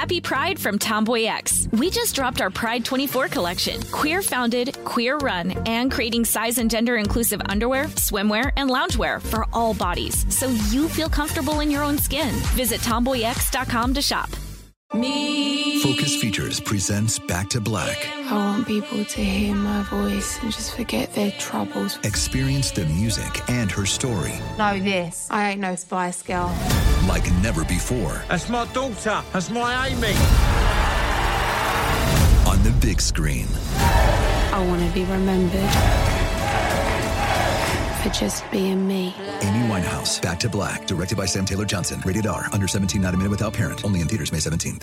Happy Pride from Tomboy X. We just dropped our Pride 24 collection. Queer founded, queer run, and creating size and gender inclusive underwear, swimwear, and loungewear for all bodies so you feel comfortable in your own skin. Visit tomboyx.com to shop. Me. Focus Features presents Back to Black. I want people to hear my voice and just forget their troubles. Experience the music and her story. Know this. I ain't no Spice Girl. Like never before. That's my daughter. That's my Amy. On the big screen. I want to be remembered for just being me. Amy Winehouse, Back to Black, directed by Sam Taylor Johnson. Rated R, under 17, not a minute without parent. Only in theaters May 17th.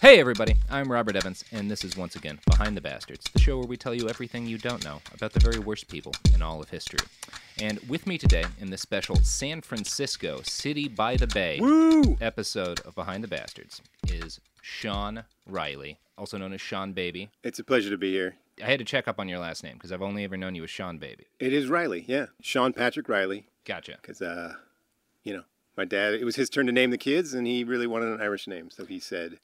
Hey, everybody, I'm Robert Evans, and this is once again Behind the Bastards, the show where we tell you everything you don't know about the very worst people in all of history. And with me today in this special San Francisco City by the Bay Woo! episode of Behind the Bastards is Sean Riley, also known as Sean Baby. It's a pleasure to be here. I had to check up on your last name because I've only ever known you as Sean Baby. It is Riley, yeah. Sean Patrick Riley. Gotcha. Because, uh, you know, my dad, it was his turn to name the kids, and he really wanted an Irish name, so he said,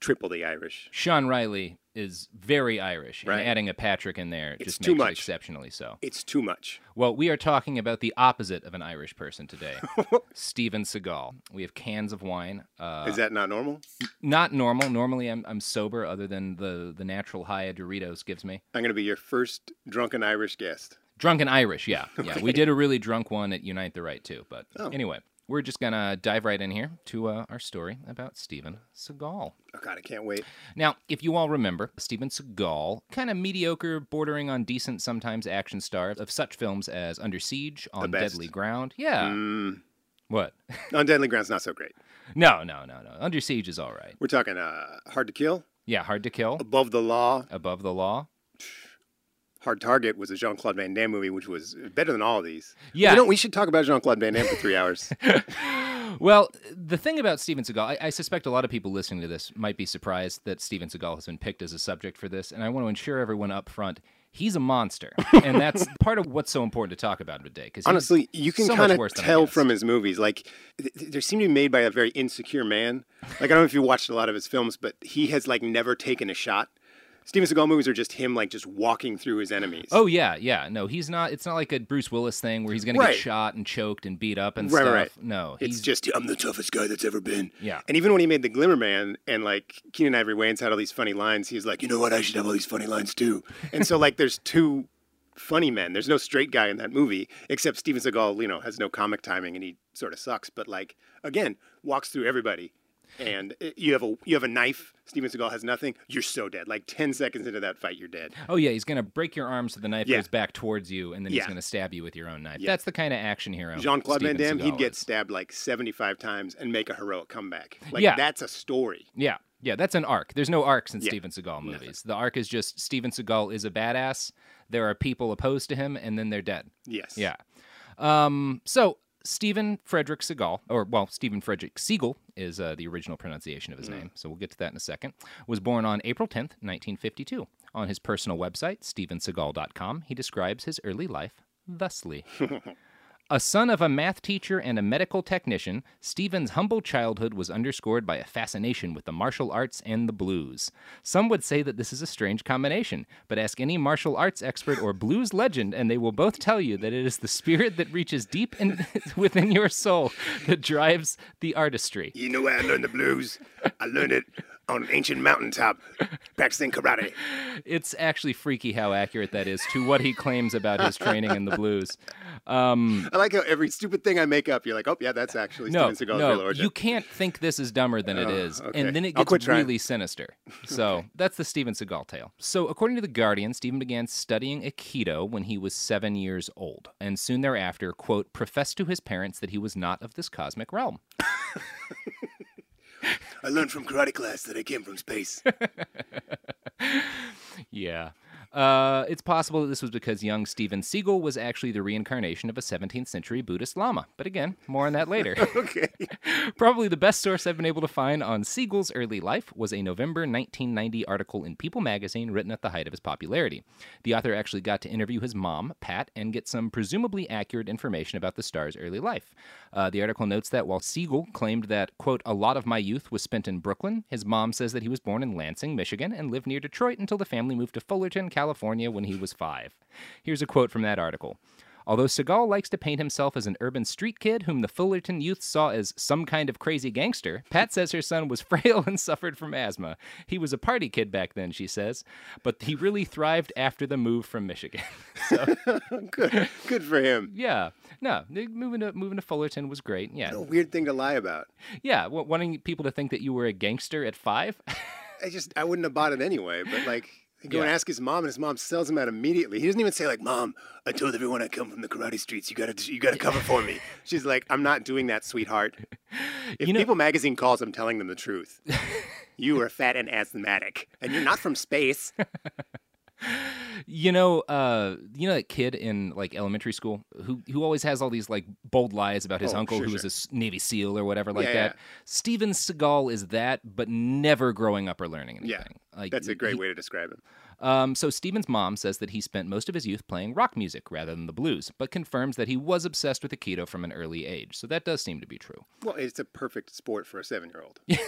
triple the Irish. Sean Riley is very Irish, Right. and adding a Patrick in there It's just makes it exceptionally so. It's too much. Well, we are talking about the opposite of an Irish person today, Steven Seagal. We have cans of wine. Uh, is that not normal? not normal? Normally, I'm, I'm sober, other than the the natural high a Doritos gives me. I'm going to be your first drunken Irish guest. Drunken Irish, yeah, yeah. We did a really drunk one at Unite the Right too. But Oh. anyway, we're just gonna dive right in here to uh, our story about Steven Seagal. Oh, God, I can't wait. Now, if you all remember, Steven Seagal, kind of mediocre, bordering on decent sometimes action star of such films as Under Siege, On. Deadly Ground. Yeah. Mm, What? on Deadly Ground's not so great. no, no, no, no. Under Siege is all right. We're talking uh, Hard to Kill, Yeah, Hard to Kill, Above the Law. Above the Law. Hard Target was a Jean Claude Van Damme movie, which was better than all of these. Yeah. You know, we should talk about Jean Claude Van Damme for three hours. Well, the thing about Steven Seagal, I, I suspect a lot of people listening to this might be surprised that Steven Seagal has been picked as a subject for this, and I want to ensure everyone up front. He's a monster, and that's part of what's so important to talk about today. Because Honestly, you can so kind of worse than I tell from his movies. Like, th- th- they seem to be made by a very insecure man. Like, I don't know if you watched a lot of his films, but he has like never taken a shot. Steven Seagal movies are just him like just walking through his enemies. Oh yeah, yeah. No, he's not. It's not like a Bruce Willis thing where he's going to get shot and choked and beat up and right, stuff. right, right. No, it's just I'm the toughest guy that's ever been. Yeah. And even when he made the Glimmer Man and like Keenen Ivory Wayans had all these funny lines, he's like, you know what? I should have all these funny lines too. And so like, there's two funny men. There's no straight guy in that movie except Steven Seagal. You know, has no comic timing and he sort of sucks. But like, again, walks through everybody. And uh, you have a you have a knife. Steven Seagal has nothing. You're so dead. Like ten seconds into that fight, you're dead. Oh yeah, he's going to break your arm so the knife Yeah. goes back towards you, and then he's going to stab you with your own knife. Yeah. That's the kind of action hero. Jean Claude Van Damme, he'd get is. stabbed like 75 times and make a heroic comeback. Like Yeah. that's a story. Yeah, yeah, that's an arc. There's no arcs in Yeah, Steven Seagal movies. The arc is just Steven Seagal is a badass. There are people opposed to him, and then they're dead. Yes. Yeah. Um, so Stephen Frederick Seagal, or well, Stephen Frederick Siegel is uh, the original pronunciation of his name. So we'll get to that in a second. Was born on April 10th, 1952. On his personal website, stephenseagal.com, he describes his early life thusly. A son of a math teacher and a medical technician, Stephen's humble childhood was underscored by a fascination with the martial arts and the blues. Some would say that this is a strange combination, but ask any martial arts expert or blues legend, and they will both tell you that it is the spirit that reaches deep in, within your soul that drives the artistry. You know where I learned the blues? I learned it on an ancient mountaintop practicing karate. It's actually freaky how accurate that is to what he claims about his training in the blues. Um, I like how every stupid thing I make up, you're like, oh, yeah, that's actually no, Steven Seagal's real no, origin. you can't think this is dumber than it Oh, is, okay. and then it gets quit trying. really sinister. So that's the Steven Seagal tale. So according to the Guardian, Steven began studying Aikido when he was seven years old, and soon thereafter, quote, professed to his parents that he was not of this cosmic realm. I learned from karate class that I came from space. Yeah. Uh, it's possible that this was because young Steven Seagal was actually the reincarnation of a 17th century Buddhist Lama. But again, more on that later. okay. Probably the best source I've been able to find on Siegel's early life was a November 1990 article in People magazine written at the height of his popularity. The author actually got to interview his mom, Pat, and get some presumably accurate information about the star's early life. Uh, the article notes that while Siegel claimed that, quote, a lot of my youth was spent in Brooklyn, his mom says that he was born in Lansing, Michigan, and lived near Detroit until the family moved to Fullerton, California when he was five. Here's a quote from that article. Although Seagal likes to paint himself as an urban street kid whom the Fullerton youth saw as some kind of crazy gangster, Pat says her son was frail and suffered from asthma. He was a party kid back then, she says, but he really thrived after the move from Michigan. so, good, good for him. yeah, no, moving to moving to Fullerton was great. Yeah, A weird thing to lie about. yeah, wa- wanting people to think that you were a gangster at five. I just, I wouldn't have bought it anyway. But like, Go and Yeah. ask his mom, and his mom sells him out immediately. He doesn't even say like, "Mom, I told everyone I come from the karate streets. You gotta, you gotta cover for me." She's like, "I'm not doing that, sweetheart." If You know- People Magazine calls, I'm telling them the truth. you are fat and asthmatic, and you're not from space. You know, uh, you know that kid in like elementary school who who always has all these like bold lies about his Oh, uncle sure, who was sure. a s- Navy SEAL or whatever like Yeah, that. yeah. Steven Seagal is that, but never growing up or learning anything. Yeah, like That's a great he- way to describe him. Um, so Steven's mom says that he spent most of his youth playing rock music rather than the blues, but confirms that he was obsessed with Aikido from an early age. So that does seem to be true. Well, it's a perfect sport for a seven-year-old.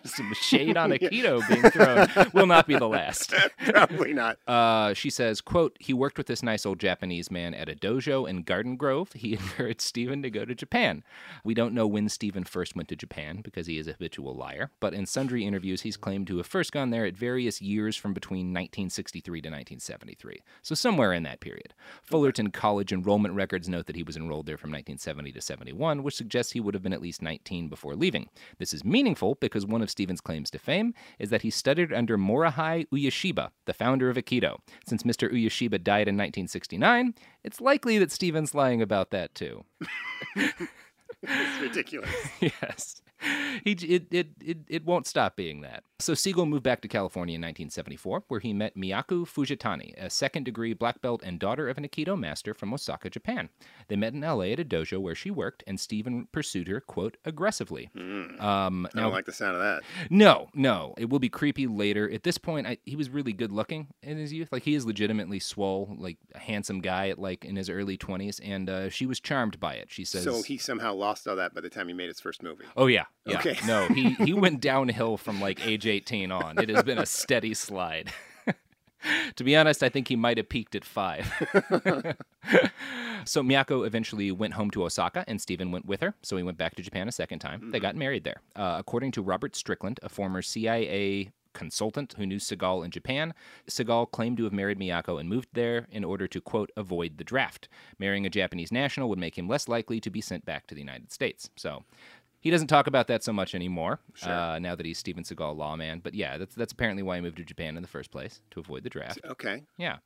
Some shade on Aikido being thrown will not be the last. Probably not. Uh, she says, quote, he worked with this nice old Japanese man at a dojo in Garden Grove. He encouraged Stephen to go to Japan. We don't know when Stephen first went to Japan because he is a habitual liar, but in sundry interviews, he's claimed to have first gone there at various years from between 1963 to 1973. So somewhere in that period. Fullerton College enrollment records note that he was enrolled there from 1970 to 71, which suggests he would have been at least 19 before leaving. This is meaningful because one of Stephen's claims to fame is that he studied under Morihei Uyeshiba, the founder of Aikido. Since Mr. Uyeshiba died in 1969, it's likely that Stephen's lying about that too. It's ridiculous. yes. He, it, it, it, it won't stop being that. So Siegel moved back to California in 1974, where he met Miyako Fujitani, a second degree black belt and daughter of an Aikido master from Osaka, Japan. They met in LA at a dojo where she worked, and Stephen pursued her, quote, aggressively. Um, Hmm. I don't like the sound of that. no, no. It will be creepy later. At this point, I, he was really good looking in his youth. Like he is legitimately swole, like a handsome guy at like in his early twenties, and uh, she was charmed by it. She says, So he somehow lost all that by the time he made his first movie. "Oh yeah, yeah. Okay. No, he he went downhill from like age eighteen on. It has been a steady slide." to be honest, I think he might have peaked at five. so Miyako eventually went home to Osaka, and Stephen went with her. So he went back to Japan a second time. They got married there. Uh, according to Robert Strickland, a former CIA consultant who knew Seagal in Japan, Seagal claimed to have married Miyako and moved there in order to, quote, avoid the draft. Marrying a Japanese national would make him less likely to be sent back to the United States. So he doesn't talk about that so much anymore uh, now that he's Steven Seagal lawman. But yeah, that's, that's apparently why he moved to Japan in the first place, to avoid the draft. Okay. Yeah.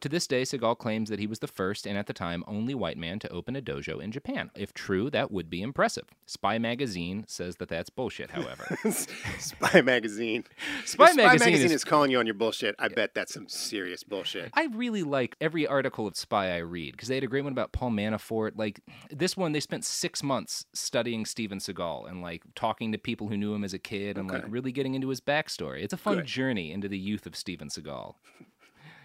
To this day, Seagal claims that he was the first and at the time only white man to open a dojo in Japan. If true, that would be impressive. Spy Magazine says that that's bullshit, however. Spy Magazine. Spy If Magazine Magazine is- is... calling you on your bullshit. I bet that's some serious bullshit. I really like every article of Spy I read because they had a great one about Paul Manafort. Like this one, they spent six months studying Steven Seagal and like talking to people who knew him as a kid and like really getting into his backstory. It's a fun Good. journey into the youth of Steven Seagal.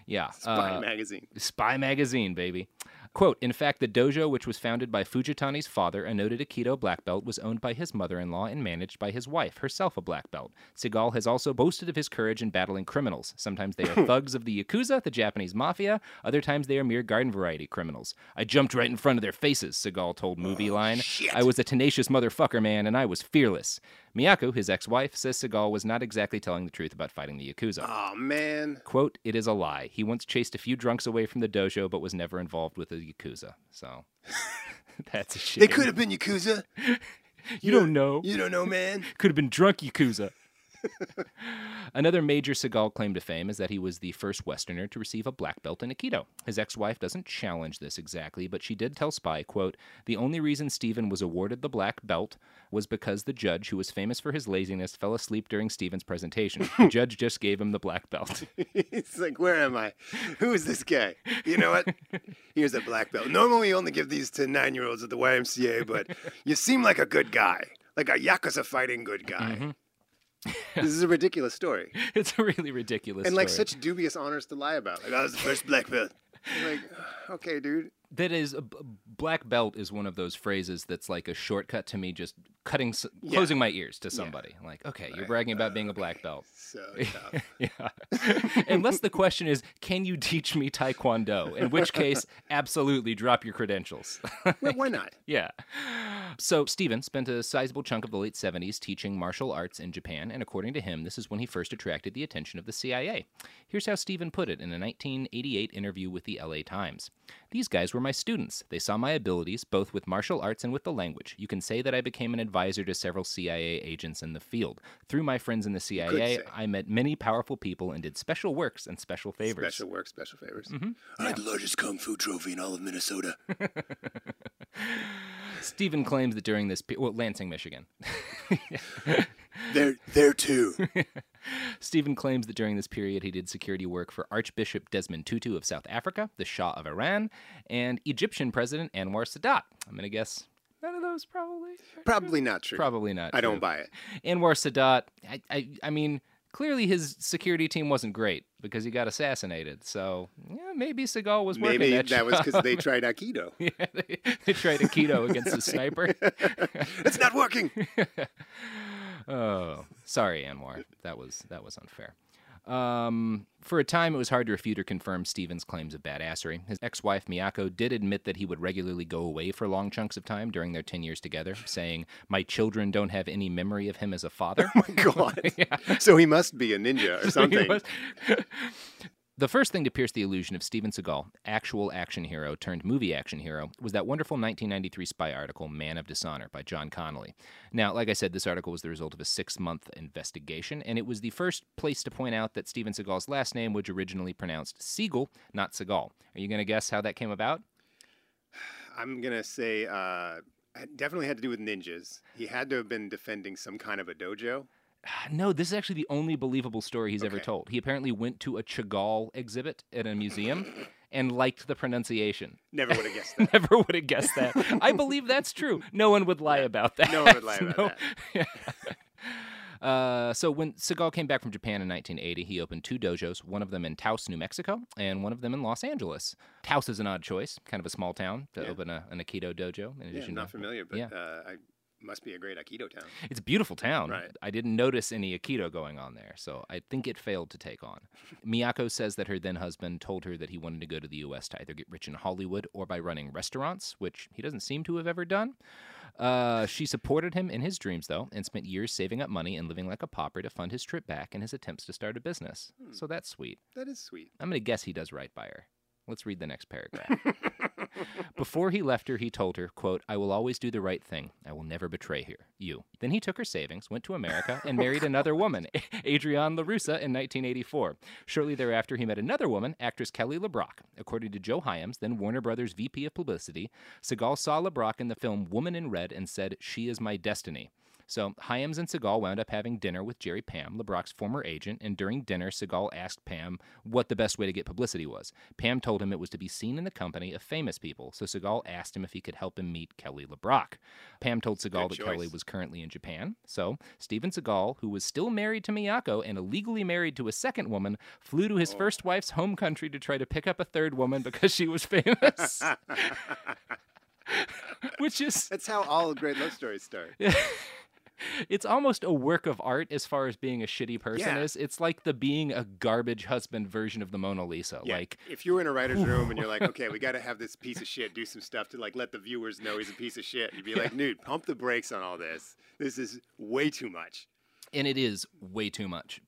Yeah. Spy uh, Magazine. Spy Magazine, baby. Quote, in fact, the dojo, which was founded by Fujitani's father, a noted Aikido black belt, was owned by his mother in law and managed by his wife, herself a black belt. Seagal has also boasted of his courage in battling criminals. Sometimes they are thugs of the Yakuza, the Japanese mafia. Other times they are mere garden variety criminals. I jumped right in front of their faces, Seagal told Movie Line. I was a tenacious motherfucker, man, and I was fearless. Miyako, his ex wife, says Seagal was not exactly telling the truth about fighting the Yakuza. Oh man. Quote, it is a lie. He once chased a few drunks away from the dojo, but was never involved with the Yakuza. So that's a shame. They could have been Yakuza. You don't know. You don't know, man. Could have been drunk Yakuza. Another major Seagal claim to fame is that he was the first Westerner to receive a black belt in Aikido. His ex-wife doesn't challenge this exactly, but she did tell Spy, quote, The only reason Stephen was awarded the black belt was because the judge, who was famous for his laziness, fell asleep during Stephen's presentation. The judge just gave him the black belt. it's like, where am I? Who is this guy? You know what? Here's a black belt. Normally, we only give these to nine-year-olds at the YMCA, but you seem like a good guy, like a yakuza fighting good guy. Mm-hmm. this is a ridiculous story, it's a really ridiculous story. and like such dubious honors to lie about. Like, oh, I was the first black belt. Like, okay, dude. that is a b- black belt is one of those phrases that's like a shortcut to me just cutting s closing my ears to somebody. Like okay you're bragging about being a black belt. So tough. yeah unless the question is can you teach me taekwondo? In which case absolutely drop your credentials. Well, why not? yeah. So Steven spent a sizable chunk of the late 70s teaching martial arts in Japan and according to him this is when he first attracted the attention of the CIA here's how Steven put it in a 1988 interview with the LA Times these guys were my students. They saw my abilities, both with martial arts and with the language. You can say that I became an advisor to several CIA agents in the field. Through my friends in the CIA. I met many powerful people and did special works and special favors. Special work, special favors. Mm-hmm. I had the largest kung fu trophy in all of Minnesota. Stephen claims that during this, pe- well, Lansing, Michigan. there, there too. Stephen claims that during this period he did security work for Archbishop Desmond Tutu of South Africa, the Shah of Iran, and Egyptian President Anwar Sadat. I'm going to guess none of those probably. Probably not true. Probably not. I don't buy it. Anwar Sadat, I, I, I mean, clearly his security team wasn't great because he got assassinated. So yeah, maybe Seagal was working Maybe that. that was because they tried Aikido. yeah, they, they tried Aikido against a sniper. it's not working. oh, sorry, Anwar. That was that was unfair. Um, for a time, it was hard to refute or confirm Stephen's claims of badassery. His ex-wife Miyako did admit that he would regularly go away for long chunks of time during their ten years together, saying, "My children don't have any memory of him as a father." Oh my God. So he must be a ninja or something. was- the first thing to pierce the illusion of Steven Seagal, actual action hero turned movie action hero, was that wonderful 1993 spy article, Man of Dishonor, by John Connolly. Now, like I said, this article was the result of a six month investigation, and it was the first place to point out that Steven Seagal's last name was originally pronounced Siegel, not Seagal. Are you going to guess how that came about? I'm gonna say uh, it definitely had to do with ninjas. He had to have been defending some kind of a dojo. No, this is actually the only believable story he's ever told. He apparently went to a Chagall exhibit at a museum and liked the pronunciation. Never would have guessed that. Never would have guessed that. I believe that's true. No one would lie about that. No one would lie about that. Uh, so when Seagal came back from Japan in 1980, he opened two dojos, one of them in Taos, New Mexico, and one of them in Los Angeles. Taos is an odd choice, kind of a small town to Yeah. open a, an Aikido dojo. In Yeah, not to, familiar, but yeah. uh, I must be a great Aikido town. It's a beautiful town. Right. I didn't notice any Aikido going on there, so I think it failed to take on. Miyako says that her then husband told her that he wanted to go to the U.S. to either get rich in Hollywood or by running restaurants, which he doesn't seem to have ever done. Uh, she supported him in his dreams, though, and spent years saving up money and living like a pauper to fund his trip back and his attempts to start a business. So that's sweet. That is sweet. I'm going to guess he does right by her. Let's read the next paragraph. Before he left her, he told her, quote, I will always do the right thing. I will never betray her. You. Then he took her savings, went to America, and married another woman, Adrienne LaRussa, in 1984. Shortly thereafter, he met another woman, actress Kelly LeBrock. According to Joe Hyams, then Warner Brothers VP of Publicity, Seagal saw LeBrock in the film Woman in Red and said, She is my destiny. So Hyams and Seagal wound up having dinner with Jerry Pam, LeBrock's former agent, and during dinner, Seagal asked Pam what the best way to get publicity was. Pam told him it was to be seen in the company of famous people, so Seagal asked him if he could help him meet Kelly LeBrock. Pam told Seagal Good that Kelly was currently in Japan, so Steven Seagal, who was still married to Miyako and illegally married to a second woman, flew to his Oh. first wife's home country to try to pick up a third woman because she was famous. Which is That's how all great love stories start. it's almost a work of art as far as being a shitty person Yeah. is. It's like the being a garbage husband version of the Mona Lisa. Yeah, Like if you were in a writer's room and you're like, okay, we got to have this piece of shit do some stuff to like let the viewers know he's a piece of shit, you'd be like, dude, pump the brakes on all this. This is way too much. and it is way too much.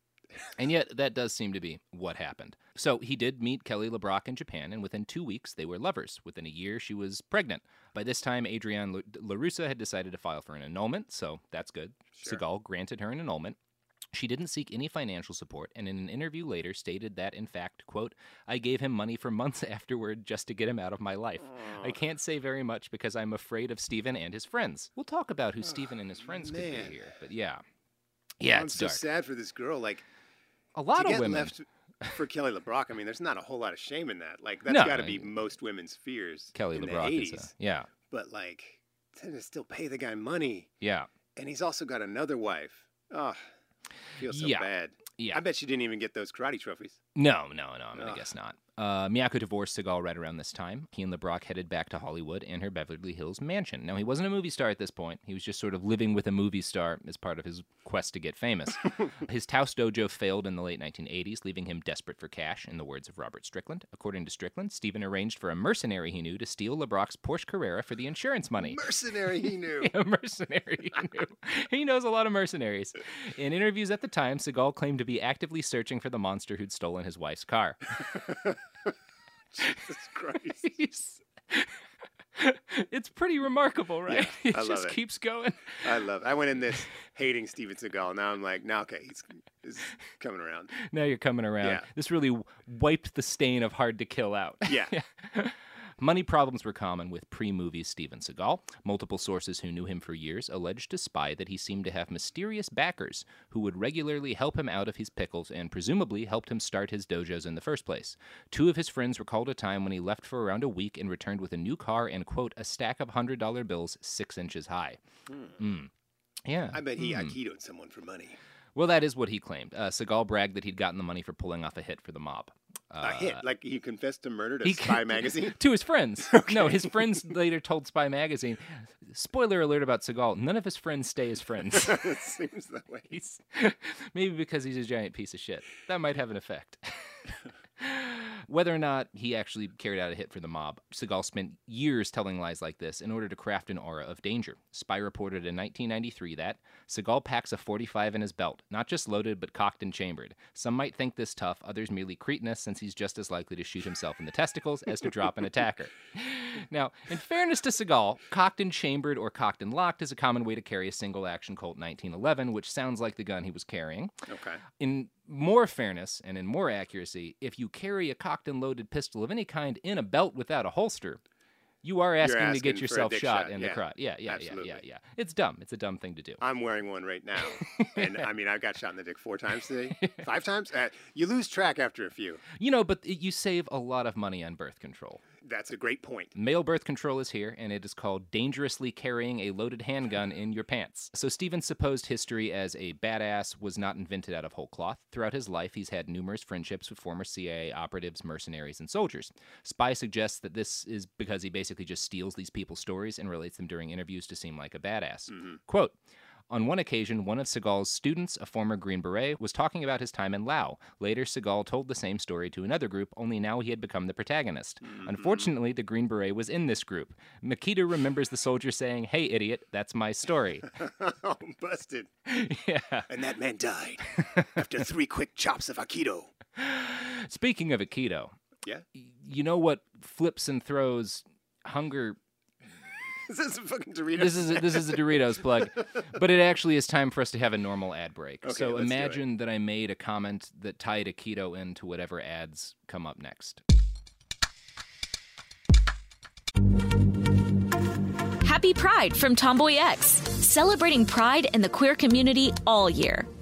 And yet, that does seem to be what happened. So he did meet Kelly LeBrock in Japan, and within two weeks, they were lovers. Within a year, she was pregnant. By this time, Adrienne La- LaRussa had decided to file for an annulment, so that's good. Seagal granted her an annulment. She didn't seek any financial support, and in an interview later stated that, in fact, quote, I gave him money for months afterward just to get him out of my life. I can't say very much because I'm afraid of Stephen and his friends. We'll talk about who Stephen and his friends could man. be here, but yeah. Yeah, I'm it's so dark. sad for this girl. Like, A lot to of get women. left for Kelly LeBrock, I mean, there's not a whole lot of shame in that. Like, that's No, got to I- be most women's fears. Kelly LeBrock is a, yeah, But like, tend to still pay the guy money, yeah, and he's also got another wife. Oh, feels so Yeah. bad. yeah. I bet she didn't even get those karate trophies. No, no, no. I'm gonna guess not. Uh, Miyako divorced Seagal right around this time. He and LeBrock headed back to Hollywood and her Beverly Hills mansion. Now he wasn't a movie star at this point. He was just sort of living with a movie star as part of his quest to get famous. his Taos dojo failed in the late 1980s, leaving him desperate for cash. In the words of Robert Strickland, according to Strickland, Stephen arranged for a mercenary he knew to steal LeBrock's Porsche Carrera for the insurance money. Mercenary, he knew. a mercenary. He, knew. he knows a lot of mercenaries. In interviews at the time, Seagal claimed to be actively searching for the monster who'd stolen his wife's car. Jesus Christ. It's pretty remarkable, right? Yeah, it I love just it. keeps going. I love. it. I went in this hating Steven Seagal. Now I'm like, now okay, he's, he's coming around. Now you're coming around. Yeah. This really wiped the stain of Hard to Kill out. Yeah. Money problems were common with pre movie Steven Seagal. Multiple sources who knew him for years alleged to spy that he seemed to have mysterious backers who would regularly help him out of his pickles and presumably helped him start his dojos in the first place. Two of his friends recalled a time when he left for around a week and returned with a new car and, quote, a stack of $100 bills six inches high. Mm. Yeah. I bet he Hmm. aikidoed someone for money. Well, that is what he claimed. Uh, Seagal bragged that he'd gotten the money for pulling off a hit for the mob. A hit, Uh, like he confessed to murder to he- Spy Magazine. to his friends. No, his friends later told Spy Magazine. Spoiler alert about Seagal: none of his friends stay his friends. seems that way. he's maybe because he's a giant piece of shit. That might have an effect. Whether or not he actually carried out a hit for the mob, Seagal spent years telling lies like this in order to craft an aura of danger. Spy reported in 1993 that Seagal packs a 45 in his belt, not just loaded but cocked and chambered. Some might think this tough, others merely cretinous, since he's just as likely to shoot himself in the testicles as to drop an attacker. Now, in fairness to Seagal, cocked and chambered or cocked and locked is a common way to carry a single action Colt 1911, which sounds like the gun he was carrying. Okay. In more fairness and in more accuracy, if you carry a cocked and loaded pistol of any kind in a belt without a holster, you are asking, to get yourself shot, shot, in the crotch. Yeah, yeah, yeah, Absolutely. yeah, yeah. It's dumb. It's a dumb thing to do. I'm wearing one right now, and I mean, I got shot in the dick four times today, five times. Uh, you lose track after a few. You know, but you save a lot of money on birth control. That's a great point. Male birth control is here, and it is called dangerously carrying a loaded handgun in your pants. So, Stephen's supposed history as a badass was not invented out of whole cloth. Throughout his life, he's had numerous friendships with former CIA operatives, mercenaries, and soldiers. Spy suggests that this is because he basically just steals these people's stories and relates them during interviews to seem like a badass. Mm-hmm. Quote, on one occasion, one of Seagal's students, a former Green Beret, was talking about his time in Lao. Later, Seagal told the same story to another group, only now he had become the protagonist. Mm-hmm. Unfortunately, the Green Beret was in this group. Makita remembers the soldier saying, Hey, idiot, that's my story. oh, busted. yeah. And that man died after three quick chops of Aikido. Speaking of Aikido, Yeah. you know what flips and throws hunger this is a fucking Doritos? this is a, this is a Doritos plug, but it actually is time for us to have a normal ad break. Okay, so let's do it. imagine that I made a comment that tied Aikido into whatever ads come up next. Happy Pride from Tomboy X. celebrating pride in the queer community all year.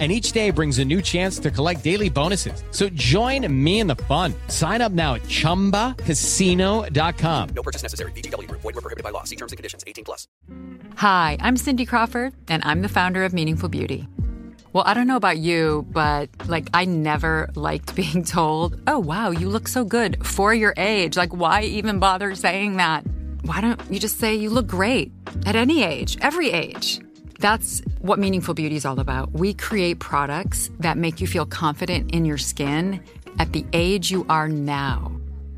and each day brings a new chance to collect daily bonuses. So join me in the fun. Sign up now at ChumbaCasino.com. No purchase necessary. VGW. Void were prohibited by law. See terms and conditions. 18 plus. Hi, I'm Cindy Crawford, and I'm the founder of Meaningful Beauty. Well, I don't know about you, but like I never liked being told, oh, wow, you look so good for your age. Like, why even bother saying that? Why don't you just say you look great at any age, every age? That's what Meaningful Beauty is all about. We create products that make you feel confident in your skin at the age you are now.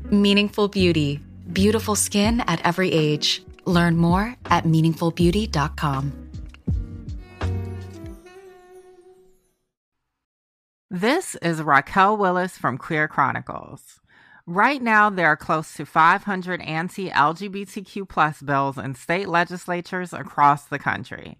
Meaningful Beauty. Beautiful skin at every age. Learn more at meaningfulbeauty.com. This is Raquel Willis from Queer Chronicles. Right now, there are close to 500 anti LGBTQ plus bills in state legislatures across the country.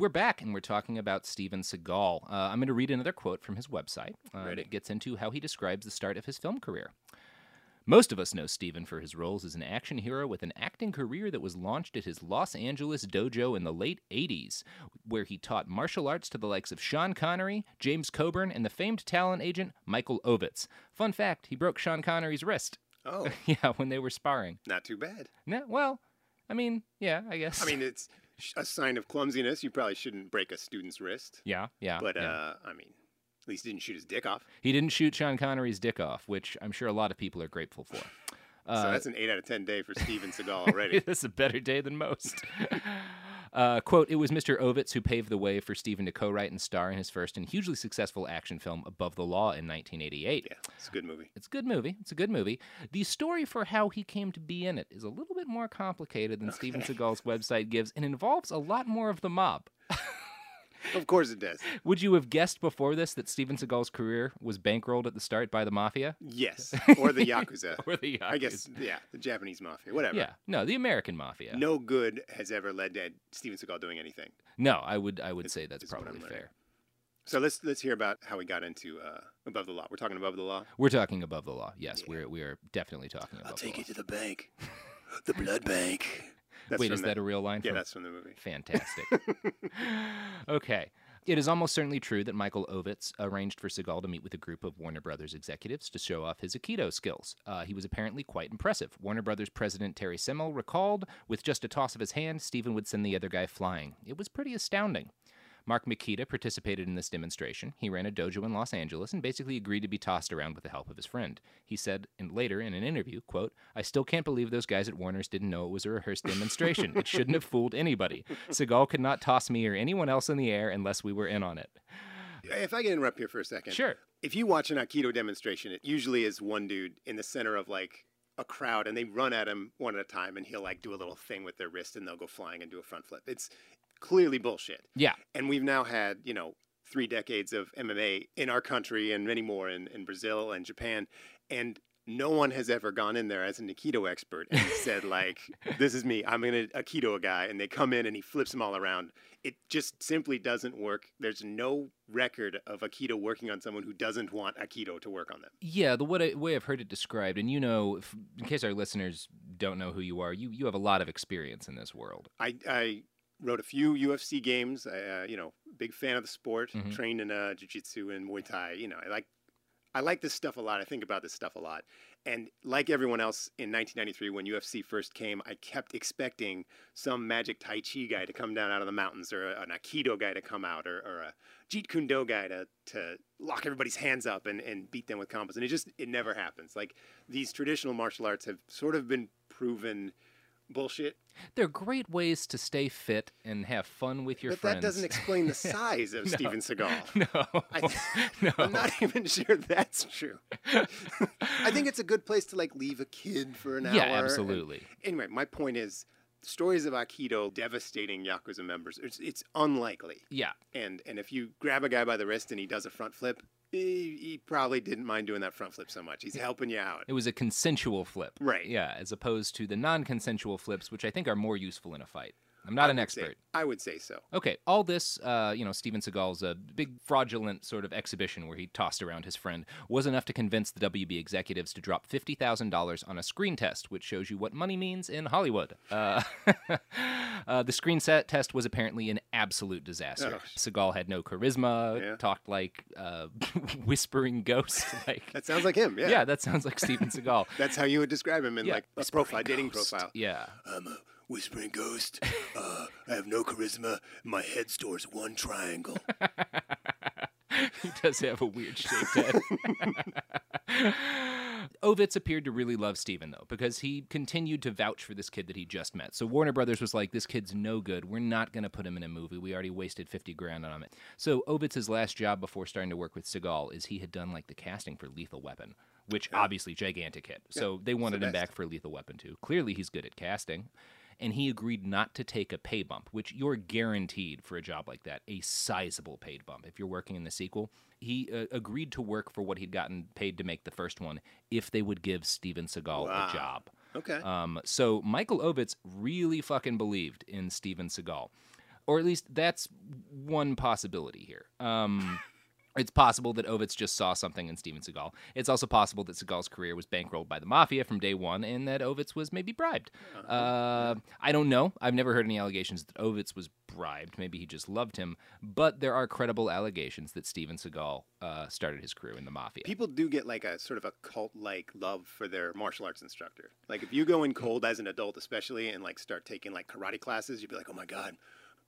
We're back and we're talking about Steven Seagal. Uh, I'm going to read another quote from his website. Uh, it gets into how he describes the start of his film career. Most of us know Steven for his roles as an action hero with an acting career that was launched at his Los Angeles dojo in the late 80s, where he taught martial arts to the likes of Sean Connery, James Coburn, and the famed talent agent Michael Ovitz. Fun fact he broke Sean Connery's wrist. Oh. yeah, when they were sparring. Not too bad. No, well, I mean, yeah, I guess. I mean, it's a sign of clumsiness. You probably shouldn't break a student's wrist. Yeah, yeah. But yeah. uh, I mean, at least he didn't shoot his dick off. He didn't shoot Sean Connery's dick off, which I'm sure a lot of people are grateful for. Uh, so that's an eight out of ten day for Steven Seagal already. that's a better day than most. Uh, quote, it was Mr. Ovitz who paved the way for Steven to co write and star in his first and hugely successful action film, Above the Law, in 1988. Yeah, it's a good movie. It's a good movie. It's a good movie. The story for how he came to be in it is a little bit more complicated than Steven Seagal's website gives and involves a lot more of the mob. of course it does. Would you have guessed before this that Steven Seagal's career was bankrolled at the start by the mafia? Yes, or the yakuza. or the yakuza. I guess, yeah, the Japanese mafia, whatever. Yeah, no, the American mafia. No good has ever led to Steven Seagal doing anything. No, I would, I would say that's probably fair. So let's let's hear about how we got into uh, above the law. We're talking above the law. We're talking above the law. Yes, yeah. we're we are definitely talking above. I'll take you to the bank, the blood bank. That's Wait, is the, that a real line? Yeah, from... that's from the movie. Fantastic. okay. It is almost certainly true that Michael Ovitz arranged for Seagal to meet with a group of Warner Brothers executives to show off his Aikido skills. Uh, he was apparently quite impressive. Warner Brothers president Terry Semel recalled, with just a toss of his hand, Steven would send the other guy flying. It was pretty astounding. Mark Makita participated in this demonstration. He ran a dojo in Los Angeles and basically agreed to be tossed around with the help of his friend. He said in, later in an interview, quote, I still can't believe those guys at Warner's didn't know it was a rehearsed demonstration. it shouldn't have fooled anybody. Seagal could not toss me or anyone else in the air unless we were in on it. If I can interrupt here for a second. Sure. If you watch an Aikido demonstration, it usually is one dude in the center of like a crowd and they run at him one at a time and he'll like do a little thing with their wrist and they'll go flying and do a front flip. It's clearly bullshit. Yeah. And we've now had, you know, three decades of MMA in our country and many more in, in Brazil and Japan. And no one has ever gone in there as an Aikido expert and said, like, this is me. I'm an Aikido a guy. And they come in and he flips them all around. It just simply doesn't work. There's no record of Aikido working on someone who doesn't want Aikido to work on them. Yeah, the way, way I've heard it described, and you know, if, in case our listeners don't know who you are, you, you have a lot of experience in this world. I, I wrote a few UFC games. Uh, you know, big fan of the sport. Mm-hmm. Trained in uh, jiu-jitsu and Muay Thai. You know, I like I like this stuff a lot. I think about this stuff a lot. And like everyone else in 1993, when UFC first came, I kept expecting some magic Tai Chi guy to come down out of the mountains, or an Aikido guy to come out, or, or a Jeet Kune Do guy to, to lock everybody's hands up and, and beat them with combos. And it just, it never happens. Like these traditional martial arts have sort of been proven bullshit. They're great ways to stay fit and have fun with your but friends. But that doesn't explain the size of No. Steven Seagal. No, I, no. I'm not even sure that's true. I think it's a good place to like leave a kid for an Yeah, hour. and- absolutely. anyway, my point is, stories of Aikido devastating yakuza members. It's, it's unlikely. Yeah. And and if you grab a guy by the wrist and he does a front flip, he, he probably didn't mind doing that front flip so much. He's helping you out. It was a consensual flip. Right. Yeah, as opposed to the non consensual flips, which I think are more useful in a fight. I'm not I an would say- expert. I would say so. Okay, all this, uh, you know, Steven Seagal's a big fraudulent sort of exhibition where he tossed around his friend was enough to convince the WB executives to drop fifty thousand dollars on a screen test, which shows you what money means in Hollywood. Uh, uh, the screen set test was apparently an absolute disaster. Ugh. Seagal had no charisma, Yeah. talked like uh, whispering ghost. Like That sounds like him. Yeah. yeah, that sounds like Steven Seagal. That's how you would describe him in Yeah, like a profile, dating profile. Yeah. I'm a whispering ghost. Uh, I have no charisma. My head stores one triangle. he does have a weird shaped head. Ovitz appeared to really love Steven, though, because he continued to vouch for this kid that he just met. So Warner Brothers was like, this kid's no good. We're not going to put him in a movie. We already wasted 50 grand on him. So Ovitz's last job before starting to work with Seagal is he had done like the casting for Lethal Weapon, which obviously gigantic hit. So they wanted the him back for Lethal Weapon too. Clearly he's good at casting. And he agreed not to take a pay bump, which you're guaranteed for a job like that, a sizable paid bump if you're working in the sequel. He uh, agreed to work for what he'd gotten paid to make the first one if they would give Steven Seagal Wow. a job. Okay. Um, so Michael Ovitz really fucking believed in Steven Seagal, or at least that's one possibility here. Um, it's possible that Ovitz just saw something in Steven Seagal. It's also possible that Seagal's career was bankrolled by the mafia from day one, and that Ovitz was maybe bribed. Uh, I don't know. I've never heard any allegations that Ovitz was bribed. Maybe he just loved him. But there are credible allegations that Steven Seagal uh, started his career in the mafia. People do get like a sort of a cult like love for their martial arts instructor. Like if you go in cold as an adult, especially, and like start taking like karate classes, you'd be like, oh my god.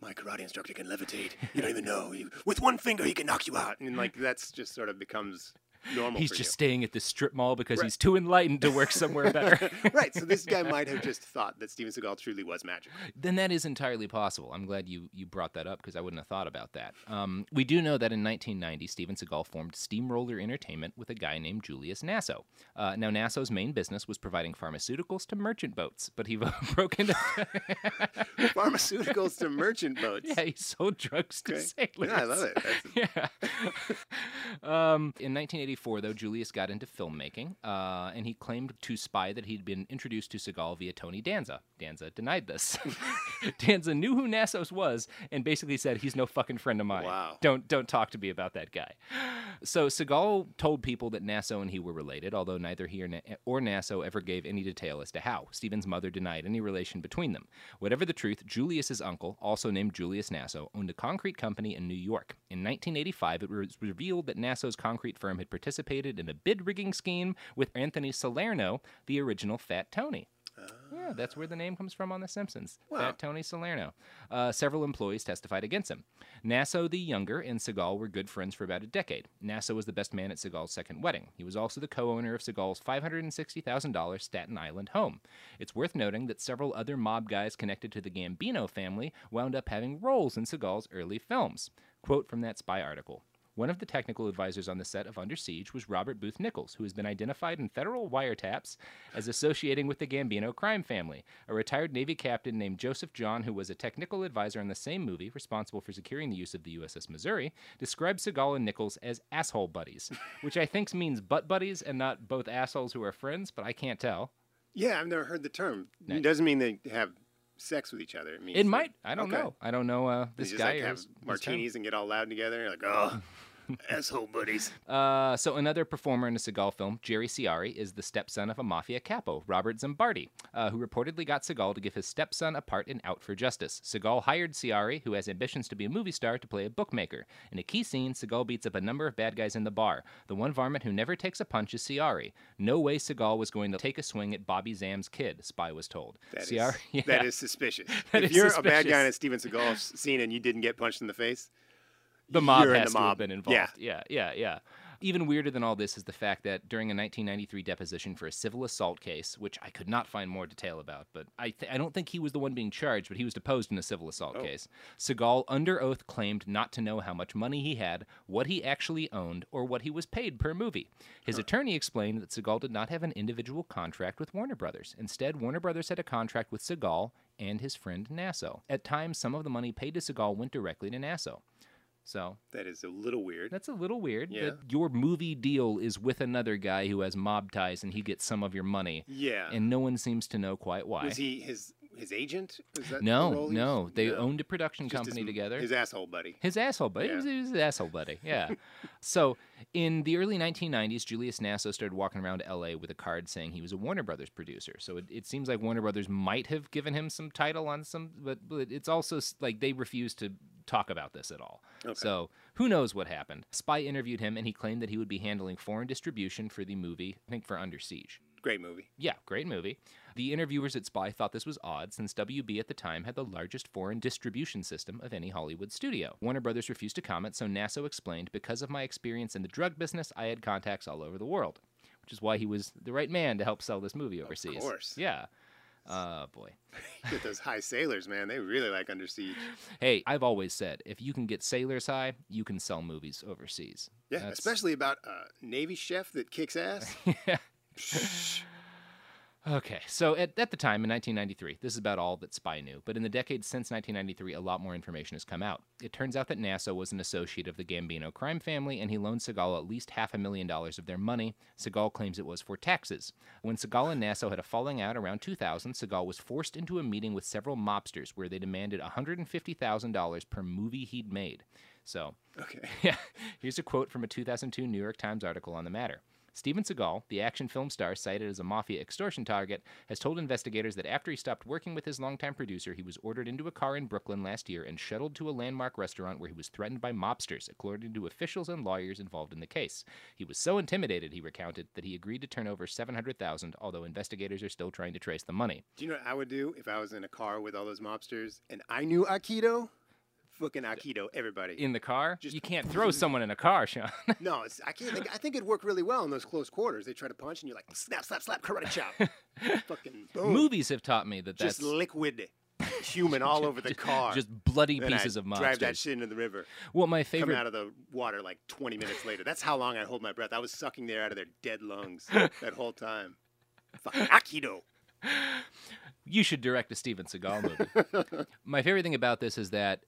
My karate instructor can levitate. You don't even know. With one finger, he can knock you out. And like that's just sort of becomes normal. He's just you. staying at this strip mall because Right. he's too enlightened to work somewhere better. right. So this guy might have just thought that Steven Seagal truly was magic. then that is entirely possible. I'm glad you, you brought that up because I wouldn't have thought about that. Um, we do know that in 1990, Steven Seagal formed Steamroller Entertainment with a guy named Julius Nasso. Uh, now, Nasso's main business was providing pharmaceuticals to merchant boats, but he broke into Pharmaceuticals to merchant boats. Yeah, he sold drugs to Okay. sailors. Yeah, I love it. That's- yeah. um, in 1984, though, Julius got into filmmaking, uh, and he claimed to spy that he'd been introduced to Seagal via Tony Danza. Danza denied this. Danza knew who Nassos was and basically said, "He's no fucking friend of mine. Wow. Don't don't talk to me about that guy." So Seagal told people that Nasso and he were related, although neither he or, Na- or Nasso ever gave any detail as to how. Stephen's mother denied any relation between them. Whatever the truth, Julius's uncle, also named Julius Nasso, owned a concrete company in New York. In 1985, it was revealed that Nasso's concrete firm had participated in a bid rigging scheme with Anthony Salerno, the original Fat Tony. Yeah, that's where the name comes from on The Simpsons. Fat Tony Salerno. Uh, several employees testified against him. Nasso the Younger and Seagal were good friends for about a decade. Nasso was the best man at Seagal's second wedding. He was also the co owner of Seagal's $560,000 Staten Island home. It's worth noting that several other mob guys connected to the Gambino family wound up having roles in Seagal's early films. Quote from that spy article. One of the technical advisors on the set of Under Siege was Robert Booth Nichols, who has been identified in federal wiretaps as associating with the Gambino crime family. A retired Navy captain named Joseph John, who was a technical advisor on the same movie, responsible for securing the use of the USS Missouri, described Seagal and Nichols as asshole buddies, which I think means butt buddies and not both assholes who are friends, but I can't tell. Yeah, I've never heard the term. It doesn't mean they have sex with each other. It means It might. I don't okay. know. I don't know uh, this just guy like have his- his term. martinis and get all loud together. You're like, oh, Asshole buddies. Uh, so another performer in a Seagal film, Jerry Ciari, is the stepson of a mafia capo, Robert Zimbardi, uh, who reportedly got Seagal to give his stepson a part in Out for Justice. Seagal hired Ciari, who has ambitions to be a movie star, to play a bookmaker. In a key scene, Seagal beats up a number of bad guys in the bar. The one varmint who never takes a punch is Ciari. No way Seagal was going to take a swing at Bobby Zam's kid, Spy was told. That is, Ciari, yeah. that is suspicious. That if is you're a bad guy in a suspicious. Steven Seagal scene and you didn't get punched in the face, the mob has the to have been involved. Yeah. yeah, yeah, yeah. Even weirder than all this is the fact that during a 1993 deposition for a civil assault case, which I could not find more detail about, but I, th- I don't think he was the one being charged, but he was deposed in a civil assault Oh. case. Seagal, under oath, claimed not to know how much money he had, what he actually owned, or what he was paid per movie. His attorney explained that Seagal did not have an individual contract with Warner Brothers. Instead, Warner Brothers had a contract with Seagal and his friend Nasso. At times, some of the money paid to Seagal went directly to Nasso. So that is a little weird. that's a little weird. Yeah. That your movie deal is with another guy who has mob ties and he gets some of your money. Yeah. And no one seems to know quite why. Was he his his agent? Is that the no, no. They No. owned a production Just his- company together. His asshole buddy. His asshole buddy. He, was, he was his asshole buddy. Yeah. so in the early 1990s, Julius Nasso started walking around LA with a card saying he was a Warner Brothers producer. So it, it seems like Warner Brothers might have given him some title on some, but, but it's also like they refused to talk about this at all. Okay. So who knows what happened? Spy interviewed him and he claimed that he would be handling foreign distribution for the movie, I think for Under Siege. Great movie. Yeah, great movie. The interviewers at Spy thought this was odd since WB at the time had the largest foreign distribution system of any Hollywood studio. Warner Brothers refused to comment, so Nasso explained, because of my experience in the drug business, I had contacts all over the world, which is why he was the right man to help sell this movie overseas. Of course. Yeah. Uh, boy. Get those high sailors, man. They really like Under Siege. Hey, I've always said if you can get sailors high, you can sell movies overseas. Yeah, That's- especially about a Navy chef that kicks ass. Okay, so at, at the time in 1993, this is about all that Spy knew, but in the decades since 1993, a lot more information has come out. It turns out that Nasso was an associate of the Gambino crime family, and he loaned Seagal at least half a million dollars of their money. Seagal claims it was for taxes. When Seagal and Nasso had a falling out around 2000, Seagal was forced into a meeting with several mobsters where they demanded $150,000 per movie he'd made. So, Okay. yeah, here's a quote from a 2002 New York Times article on the matter. Steven Seagal, the action film star cited as a mafia extortion target, has told investigators that after he stopped working with his longtime producer, he was ordered into a car in Brooklyn last year and shuttled to a landmark restaurant where he was threatened by mobsters, according to officials and lawyers involved in the case. He was so intimidated, he recounted, that he agreed to turn over 700,000, although investigators are still trying to trace the money. Do you know what I would do if I was in a car with all those mobsters and I knew Aikido? Fucking Aikido, everybody. In the car? you can't throw someone in a car, Sean. no, it's, I can't think. I think it'd work really well in those close quarters. They try to punch and you're like snap, slap, slap, karate chop. Fucking boom. Movies have taught me that that's Just liquid human all over the car. just bloody Then pieces I'd of Drive that shit into the river. Well, my favorite. Come out of the water like 20 minutes later. That's how long I hold my breath. I was sucking the air out of their dead lungs that whole time. Fucking Aikido. You should direct a Steven Seagal movie. My favorite thing about this is that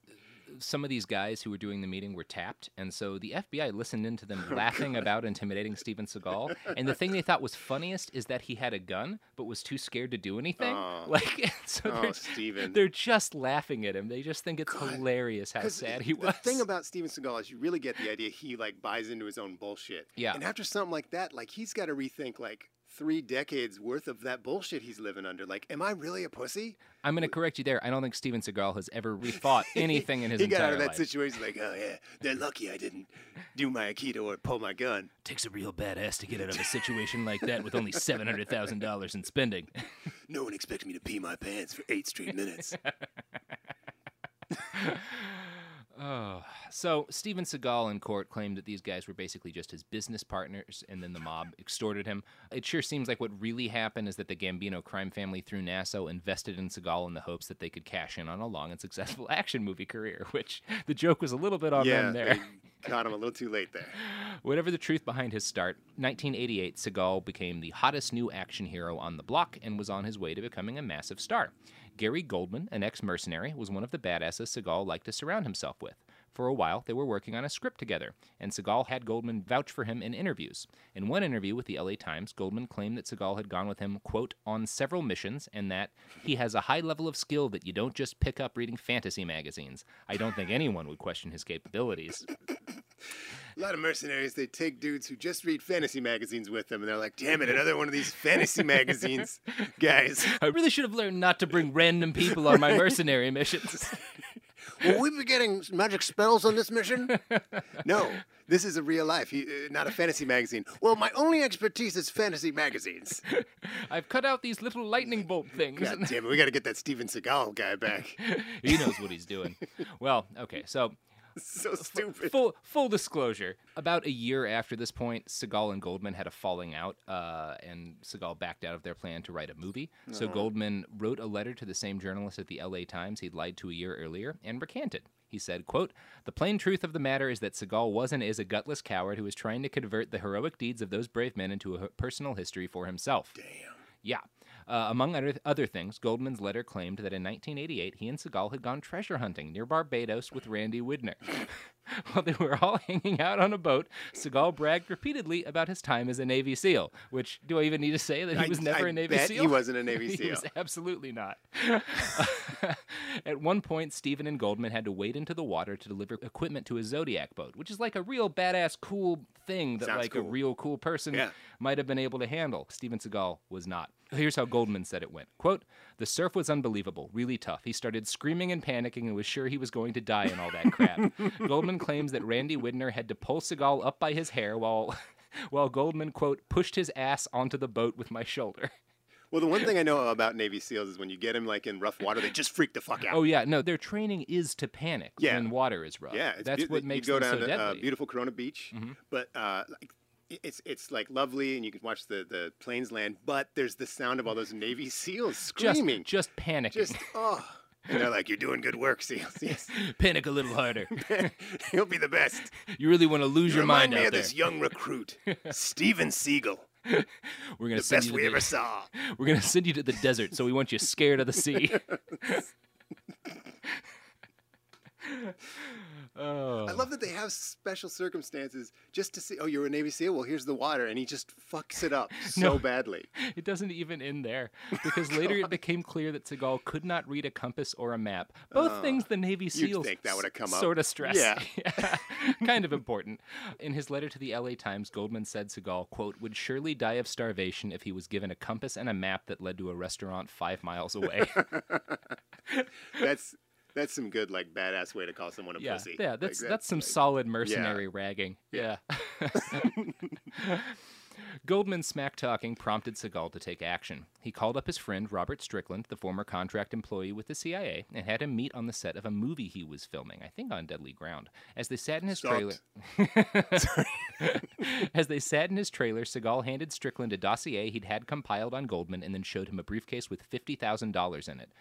some of these guys who were doing the meeting were tapped, and so the FBI listened into them Oh, laughing about intimidating Steven Seagal. And the thing they thought was funniest is that he had a gun, but was too scared to do anything. Oh. Like, so Oh, they're, Steven. they're just laughing at him. They just think it's hilarious how sad he was. the thing about Steven Seagal is you really get the idea he like buys into his own bullshit. Yeah. And after something like that, like he's got to rethink like three decades worth of that bullshit he's living under. Like, am I really a pussy? I'm going to correct you there. I don't think Steven Seagal has ever rethought anything in his he got out of that life. situation like, oh yeah, they're lucky I didn't do my aikido or pull my gun. Takes a real badass to get out of a situation like that with only seven hundred thousand dollars in spending. No one expected me to pee my pants for eight straight minutes. Oh, so Steven Seagal in court claimed that these guys were basically just his business partners, and then the mob extorted him. It sure seems like what really happened is that the Gambino crime family, through Nasso, invested in Seagal in the hopes that they could cash in on a long and successful action movie career. Which the joke was a little bit on yeah, them there. they caught him a little too late there. Whatever the truth behind his start, 1988, Seagal became the hottest new action hero on the block and was on his way to becoming a massive star. Gary Goldman, an ex mercenary, was one of the badasses Seagal liked to surround himself with. For a while, they were working on a script together, and Seagal had Goldman vouch for him in interviews. In one interview with the LA Times, Goldman claimed that Seagal had gone with him, quote, on several missions, and that he has a high level of skill that you don't just pick up reading fantasy magazines. I don't think anyone would question his capabilities. A lot of mercenaries, they take dudes who just read fantasy magazines with them, and they're like, damn it, another one of these fantasy magazines, guys. I really should have learned not to bring random people on my mercenary missions. Will we be getting magic spells on this mission? no, this is a real life, he, uh, not a fantasy magazine. Well, my only expertise is fantasy magazines. I've cut out these little lightning bolt things. God damn it, we got to get that Steven Seagal guy back. he knows what he's doing. Well, okay, so so stupid. Full full disclosure: about a year after this point, Seagal and Goldman had a falling out, uh, and Seagal backed out of their plan to write a movie. So Uh-huh. Goldman wrote a letter to the same journalist at the L.A. Times he'd lied to a year earlier and recanted. He said, quote, The plain truth of the matter is that Seagal was and is a gutless coward who is trying to convert the heroic deeds of those brave men into a personal history for himself. Damn. Yeah. Uh, among other, other things, Goldman's letter claimed that in 1988 he and Seagal had gone treasure hunting near Barbados with Randy Widner. While they were all hanging out on a boat, Seagal bragged repeatedly about his time as a Navy SEAL. Which do I even need to say that he I- was never I a Navy bet SEAL? he wasn't a Navy he SEAL. was absolutely not. At one point, Stephen and Goldman had to wade into the water to deliver equipment to a Zodiac boat, which is like a real badass, cool thing that Sounds like a real cool person Yeah. might have been able to handle. Steven Seagal was not. Here's how Goldman said it went. Quote, the surf was unbelievable, really tough. He started screaming and panicking and was sure he was going to die and all that crap. Goldman claims that Randy Widner had to pull Seagal up by his hair while while Goldman, quote, pushed his ass onto the boat with my shoulder. Well, the one thing I know about Navy SEALs is when you get them like in rough water, they just freak the fuck out. Oh yeah, no, their training is to panic Yeah. when water is rough. Yeah, it's that's beau- what you makes go them down so to uh, deadly. beautiful Coronado Beach, Mhm. but uh, like i- it's it's like lovely, and you can watch the the planes land. But there's the sound of all those Navy SEALs screaming, just panicking. just oh, and they're like, "You're doing good work, SEALs. Yes, panic a little harder. you'll be the best." you really want to lose You your mind me out of there. this young recruit, Steven Seagal, We're gonna the send best you to we the, ever saw. We're gonna send you to the desert, so we want you scared of the sea. Oh. I love that they have special circumstances just to see. Oh, you're a Navy SEAL. Well, here's the water, and he just fucks it up so No. badly. It doesn't even end there oh, because later it became clear that Seagal could not read a compass or a map. Both Oh, things the Navy SEALs think that would've come up. sort of stress. Yeah. kind of important. In his letter to the LA Times, Goldman said Seagal, quote, would surely die of starvation if he was given a compass and a map that led to a restaurant five miles away. That's that's some good like badass way to call someone a yeah, pussy. yeah, Like, that's that's some like- solid mercenary ragging. Yeah. Goldman's smack talking prompted Seagal to take action. He called up his friend Robert Strickland, the former contract employee with the CIA, and had him meet on the set of a movie he was filming, I think on Deadly Ground. As they sat in his trailer, as they sat in his trailer, Seagal handed Strickland a dossier he'd had compiled on Goldman, and then showed him a briefcase with fifty thousand dollars in it.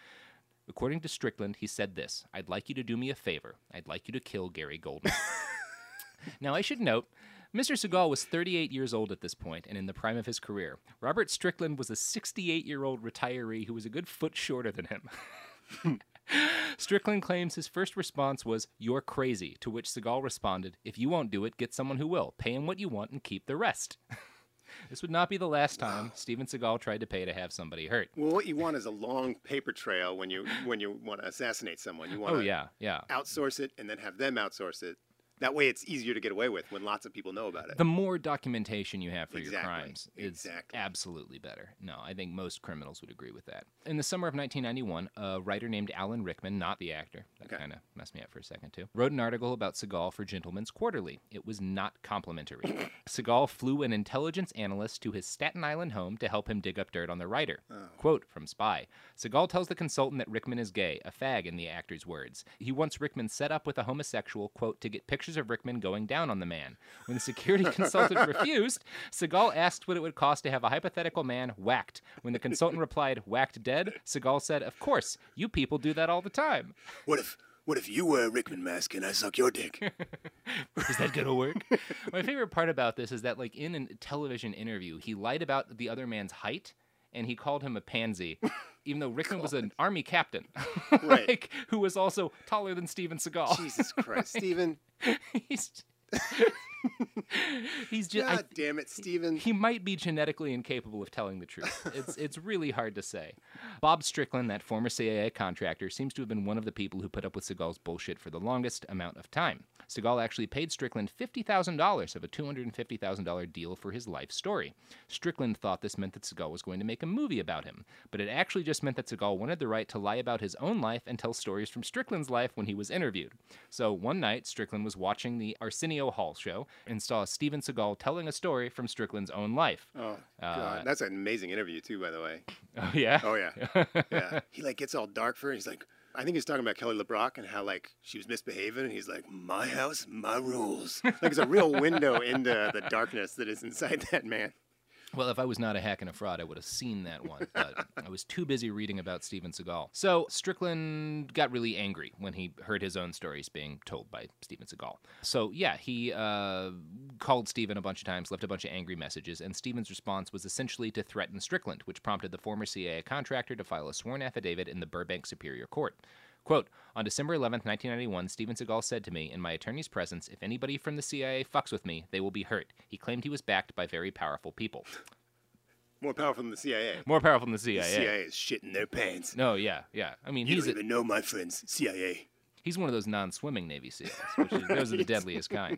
According to Strickland, he said this I'd like you to do me a favor. I'd like you to kill Gary Goldman. now, I should note, Mr. Seagal was 38 years old at this point and in the prime of his career. Robert Strickland was a 68 year old retiree who was a good foot shorter than him. Strickland claims his first response was, You're crazy, to which Seagal responded, If you won't do it, get someone who will. Pay him what you want and keep the rest. this would not be the last time Steven Seagal tried to pay to have somebody hurt. Well, what you want is a long paper trail when you when you want to assassinate someone. You want Oh, to yeah, yeah. outsource it and then have them outsource it. That way, it's easier to get away with when lots of people know about it. The more documentation you have for your Exactly, crimes is exactly. absolutely better. No, I think most criminals would agree with that. In the summer of 1991, a writer named Alan Rickman, not the actor, that Okay. kind of messed me up for a second too, wrote an article about Seagal for Gentleman's Quarterly. It was not complimentary. Seagal flew an intelligence analyst to his Staten Island home to help him dig up dirt on the writer. Oh. Quote from Spy Seagal tells the consultant that Rickman is gay, a fag in the actor's words. He wants Rickman set up with a homosexual, quote, to get pictures of Rickman going down on the man. When the security consultant refused, Seagal asked what it would cost to have a hypothetical man whacked. When the consultant replied, whacked dead, Seagal said, Of course, you people do that all the time. What if what if you wear a Rickman mask and I suck your dick? Is that gonna work? My favorite part about this is that, like, in a television interview, he lied about the other man's height and he called him a pansy, even though Rickman was an army captain, Right. like, who was also taller than Steven Seagal. Jesus Christ, Steven. He's He's just. God damn it, Steven. He might be genetically incapable of telling the truth. It's it's really hard to say. Bob Strickland, that former CIA contractor, seems to have been one of the people who put up with Seagal's bullshit for the longest amount of time. Seagal actually paid Strickland $50,000 of a $250,000 deal for his life story. Strickland thought this meant that Seagal was going to make a movie about him, but it actually just meant that Seagal wanted the right to lie about his own life and tell stories from Strickland's life when he was interviewed. So one night, Strickland was watching the Arsenio Hall show and saw Steven Seagal telling a story from Strickland's own life. Oh, God. Uh, That's an amazing interview, too, by the way. Oh, yeah? Oh, yeah. yeah. He, like, gets all dark for her. He's like, I think he's talking about Kelly LeBrock and how, like, she was misbehaving. And he's like, my house, my rules. Like, it's a real window into the darkness that is inside that man. Well, if I was not a hack and a fraud, I would have seen that one, but I was too busy reading about Steven Seagal. So Strickland got really angry when he heard his own stories being told by Steven Seagal. So yeah, he uh, called Steven a bunch of times, left a bunch of angry messages, and Steven's response was essentially to threaten Strickland, which prompted the former CIA contractor to file a sworn affidavit in the Burbank Superior Court. Quote, on December 11th, 1991, Steven Seagal said to me, in my attorney's presence, if anybody from the CIA fucks with me, they will be hurt. He claimed he was backed by very powerful people. More powerful than the CIA. More powerful than the CIA. The CIA. Is shitting their pants. No, yeah, yeah. I mean, You he's don't a, even know my friends, CIA. he's one of those non-swimming Navy SEALs, which is, those are the deadliest kind.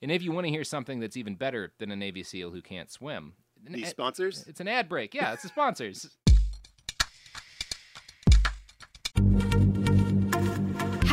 And if you want to hear something that's even better than a Navy SEAL who can't swim, These ad- sponsors? It's an ad break. Yeah, it's the sponsors.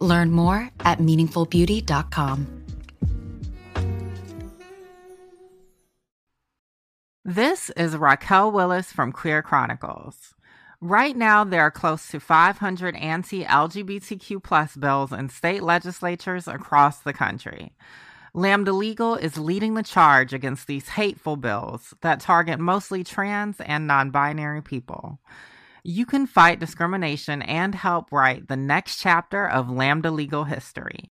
Learn more at meaningfulbeauty.com. This is Raquel Willis from Queer Chronicles. Right now, there are close to 500 anti LGBTQ plus bills in state legislatures across the country. Lambda Legal is leading the charge against these hateful bills that target mostly trans and non binary people. You can fight discrimination and help write the next chapter of Lambda Legal history.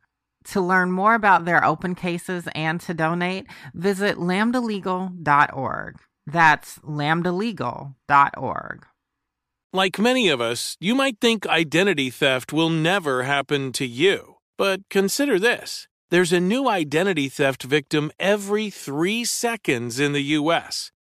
To learn more about their open cases and to donate, visit lambdalegal.org. That's lambdalegal.org. Like many of us, you might think identity theft will never happen to you. But consider this there's a new identity theft victim every three seconds in the U.S.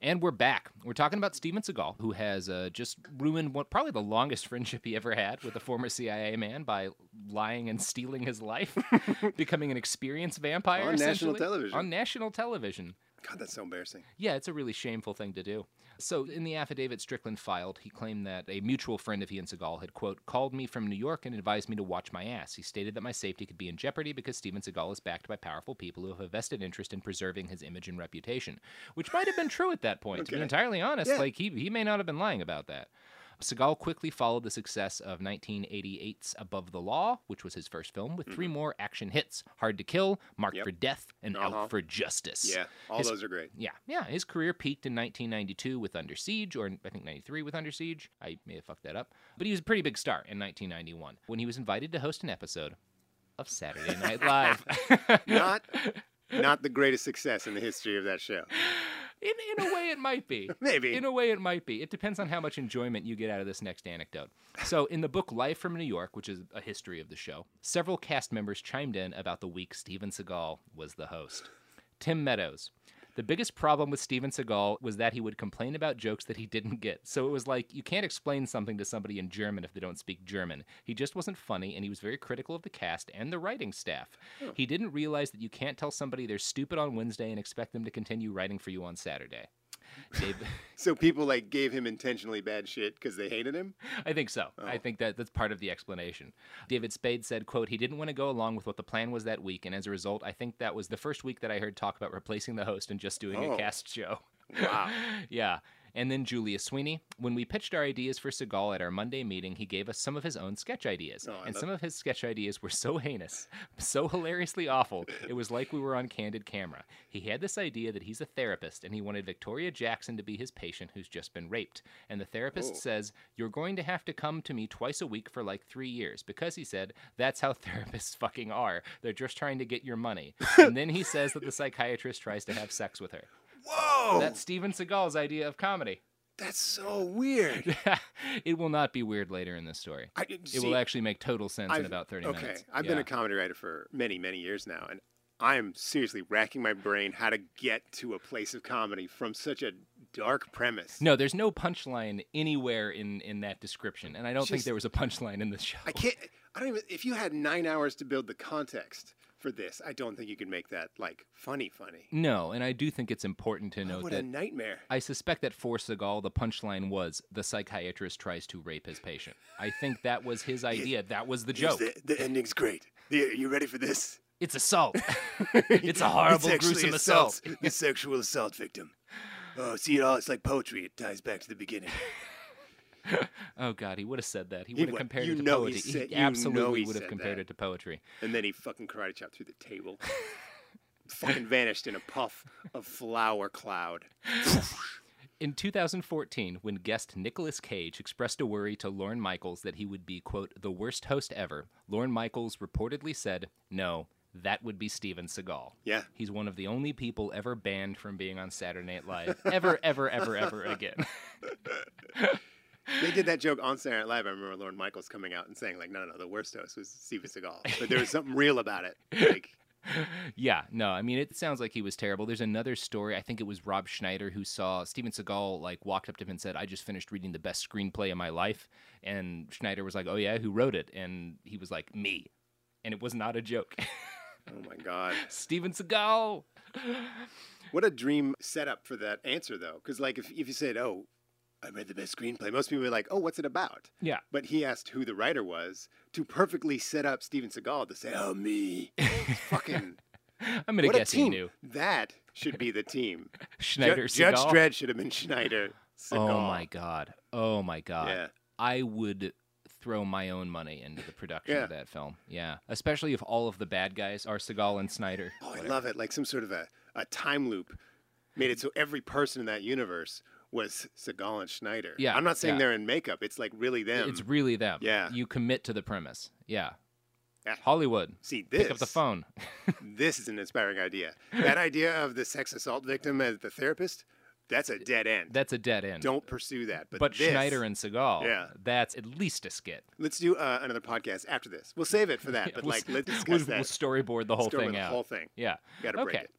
And we're back. We're talking about Steven Seagal, who has uh, just ruined what probably the longest friendship he ever had with a former CIA man by lying and stealing his life, becoming an experienced vampire On national television. On national television. God, that's so embarrassing. Yeah, it's a really shameful thing to do. So, in the affidavit Strickland filed, he claimed that a mutual friend of he and Seagal had, quote, called me from New York and advised me to watch my ass. He stated that my safety could be in jeopardy because Steven Seagal is backed by powerful people who have a vested interest in preserving his image and reputation, which might have been true at that point. To be entirely honest, Yeah. like he, he may not have been lying about that. Seagal quickly followed the success of 1988's Above the Law, which was his first film, with Mm-hmm. three more action hits Hard to Kill, Marked for Death, and Uh-huh. Out for Justice. Yeah, all His- those are great. yeah, yeah. His career peaked in 1992 with Under Siege, or I think 93 with Under Siege. I may have fucked that up. But he was a pretty big star in 1991 when he was invited to host an episode of Saturday Night Live. Not, not the greatest success in the history of that show. In, in a way, it might be. Maybe. In a way, it might be. It depends on how much enjoyment you get out of this next anecdote. So, in the book Live from New York, which is a history of the show, several cast members chimed in about the week Steven Seagal was the host. Tim Meadows. The biggest problem with Steven Seagal was that he would complain about jokes that he didn't get. So it was like, you can't explain something to somebody in German if they don't speak German. He just wasn't funny, and he was very critical of the cast and the writing staff. Hmm. He didn't realize that you can't tell somebody they're stupid on Wednesday and expect them to continue writing for you on Saturday. Dave, So people like gave him intentionally bad shit because they hated him. I think so. Oh. I think that that's part of the explanation. David Spade said, quote, he didn't want to go along with what the plan was that week, and as a result, I think that was the first week that I heard talk about replacing the host and just doing Oh. a cast show. Wow. yeah. And then Julia Sweeney. When we pitched our ideas for Seagal at our Monday meeting, he gave us some of his own sketch ideas. Oh, and love some of his sketch ideas were so heinous, so hilariously awful, it was like we were on candid camera. He had this idea that he's a therapist and he wanted Victoria Jackson to be his patient who's just been raped. And the therapist Oh. says, You're going to have to come to me twice a week for like three years. Because he said, That's how therapists fucking are. They're just trying to get your money. and then he says that the psychiatrist tries to have sex with her. Whoa! That's Steven Seagal's idea of comedy. That's so weird. it will not be weird later in this story. I- it will actually make total sense in I've- about 30 okay, minutes. Okay. I've been a comedy writer for many, many years now, and I'm seriously racking my brain how to get to a place of comedy from such a dark premise. No, there's no punchline anywhere in, in that description, and I don't think there was a punchline in the show. I can't. I don't even. If you had nine hours to build the context for this, I don't think you can make that like funny, funny. No, and I do think it's important to oh, note what that a nightmare. I suspect that for Seagal, the punchline was the psychiatrist tries to rape his patient. I think that was his idea. That was the joke. The, the ending's great. The, you ready for this? It's assault. it's a horrible, actually gruesome assault. assault. The sexual assault victim. Oh, see it all. It's like poetry. It ties back to the beginning. Oh God, he would have said that. He would have compared it to know he poetry. said- he you know absolutely he would have compared that. it to poetry. And then he fucking karate chopped through the table. fucking vanished in a puff of flour cloud. In 2014, when guest Nicolas Cage expressed a worry to Lorne Michaels that he would be, quote, the worst host ever, Lorne Michaels reportedly said, no, that would be Steven Seagal. Yeah. He's one of the only people ever banned from being on Saturday Night Live. Ever, ever, ever, ever again. They did that joke on Saturday Night Live. I remember Lorne Michaels coming out and saying, like, no, no, no the worst host was Steven Seagal. But there was something real about it. Like, yeah, no, I mean, it sounds like he was terrible. There's another story. I think it was Rob Schneider who saw Steven Seagal, like, walked up to him and said, I just finished reading the best screenplay of my life. And Schneider was like, oh, yeah, who wrote it? And he was like, me. And it was not a joke. oh my God. Steven Seagal. What a dream setup for that answer, though. Because, like, if, if you said, oh, I read the best screenplay, most people were like, oh, what's it about? Yeah. But he asked who the writer was to perfectly set up Steven Seagal to say, oh, me. fucking. I'm gonna what a guess he team. knew. That should be the team. Schneider Ju- Judge Dredd should have been Schneider. Oh Seagal. Oh, my God. Oh, my God. Yeah. I would throw my own money into the production Yeah. of that film. Yeah. Especially if all of the bad guys are Seagal and Schneider. Oh, I love it. Like some sort of a, a time loop made it so every person in that universe was Seagal and Schneider. Yeah, I'm not saying yeah. they're in makeup. It's like really them. It's really them. Yeah. You commit to the premise. Yeah. Yeah. Hollywood. See, this. Pick up the phone. this is an inspiring idea. That idea of the sex assault victim as the therapist, that's a dead end. That's a dead end. Don't pursue that. But, But, this- Schneider and Seagal, Yeah. that's at least a skit. Let's do uh, another podcast after this. We'll save it for that. But We'll like, let's discuss we'll, that. We'll storyboard the whole Storyboard thing the out. whole thing. Yeah. Gotta break okay. it.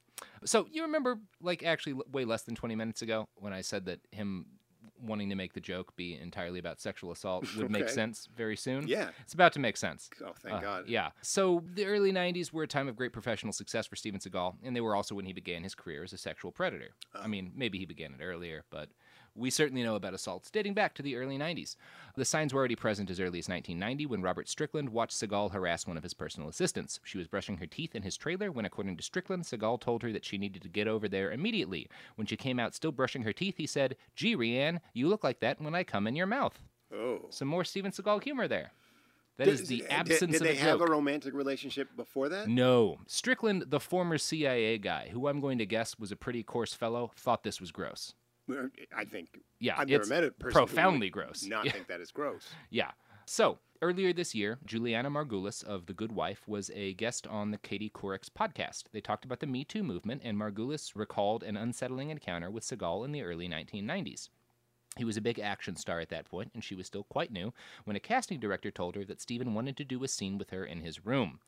So you remember, like, actually, way less than 20 minutes ago when I said that him wanting to make the joke be entirely about sexual assault would make sense very soon. Yeah. It's about to make sense. Oh, thank Uh, God. Yeah. So the early 90s were a time of great professional success for Steven Seagal, and they were also when he began his career as a sexual predator. Oh. I mean, maybe he began it earlier, but we certainly know about assaults dating back to the early 90s. The signs were already present as early as 1990 when Robert Strickland watched Seagal harass one of his personal assistants. She was brushing her teeth in his trailer when, according to Strickland, Seagal told her that she needed to get over there immediately. When she came out still brushing her teeth, he said, Gee, Rianne, you look like that when I come in your mouth. Oh. Some more Steven Seagal humor there. That Did- is the absence Did, of they have a romantic relationship before that? No. Strickland, the former CIA guy, who I'm going to guess was a pretty coarse fellow, thought this was gross. I think. Yeah, I've never it's met a person profoundly gross. Not Yeah. think that is gross. Yeah. So, earlier this year, Julianna Margulies of The Good Wife was a guest on the Katie Couric's podcast. They talked about the Me Too movement, and Margulies recalled an unsettling encounter with Seagal in the early 1990s. He was a big action star at that point, and she was still quite new when a casting director told her that Steven wanted to do a scene with her in his room.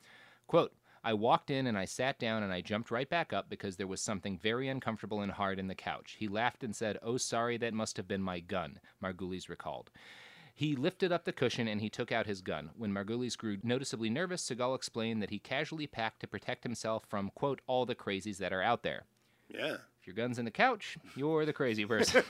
Quote, I walked in and I sat down and I jumped right back up because there was something very uncomfortable and hard in the couch. He laughed and said, Oh, sorry, that must have been my gun, Margulies recalled. He lifted up the cushion and he took out his gun. When Margulies grew noticeably nervous, Seagal explained that he casually packed to protect himself from, quote, all the crazies that are out there. Yeah. If your gun's in the couch, you're the crazy person.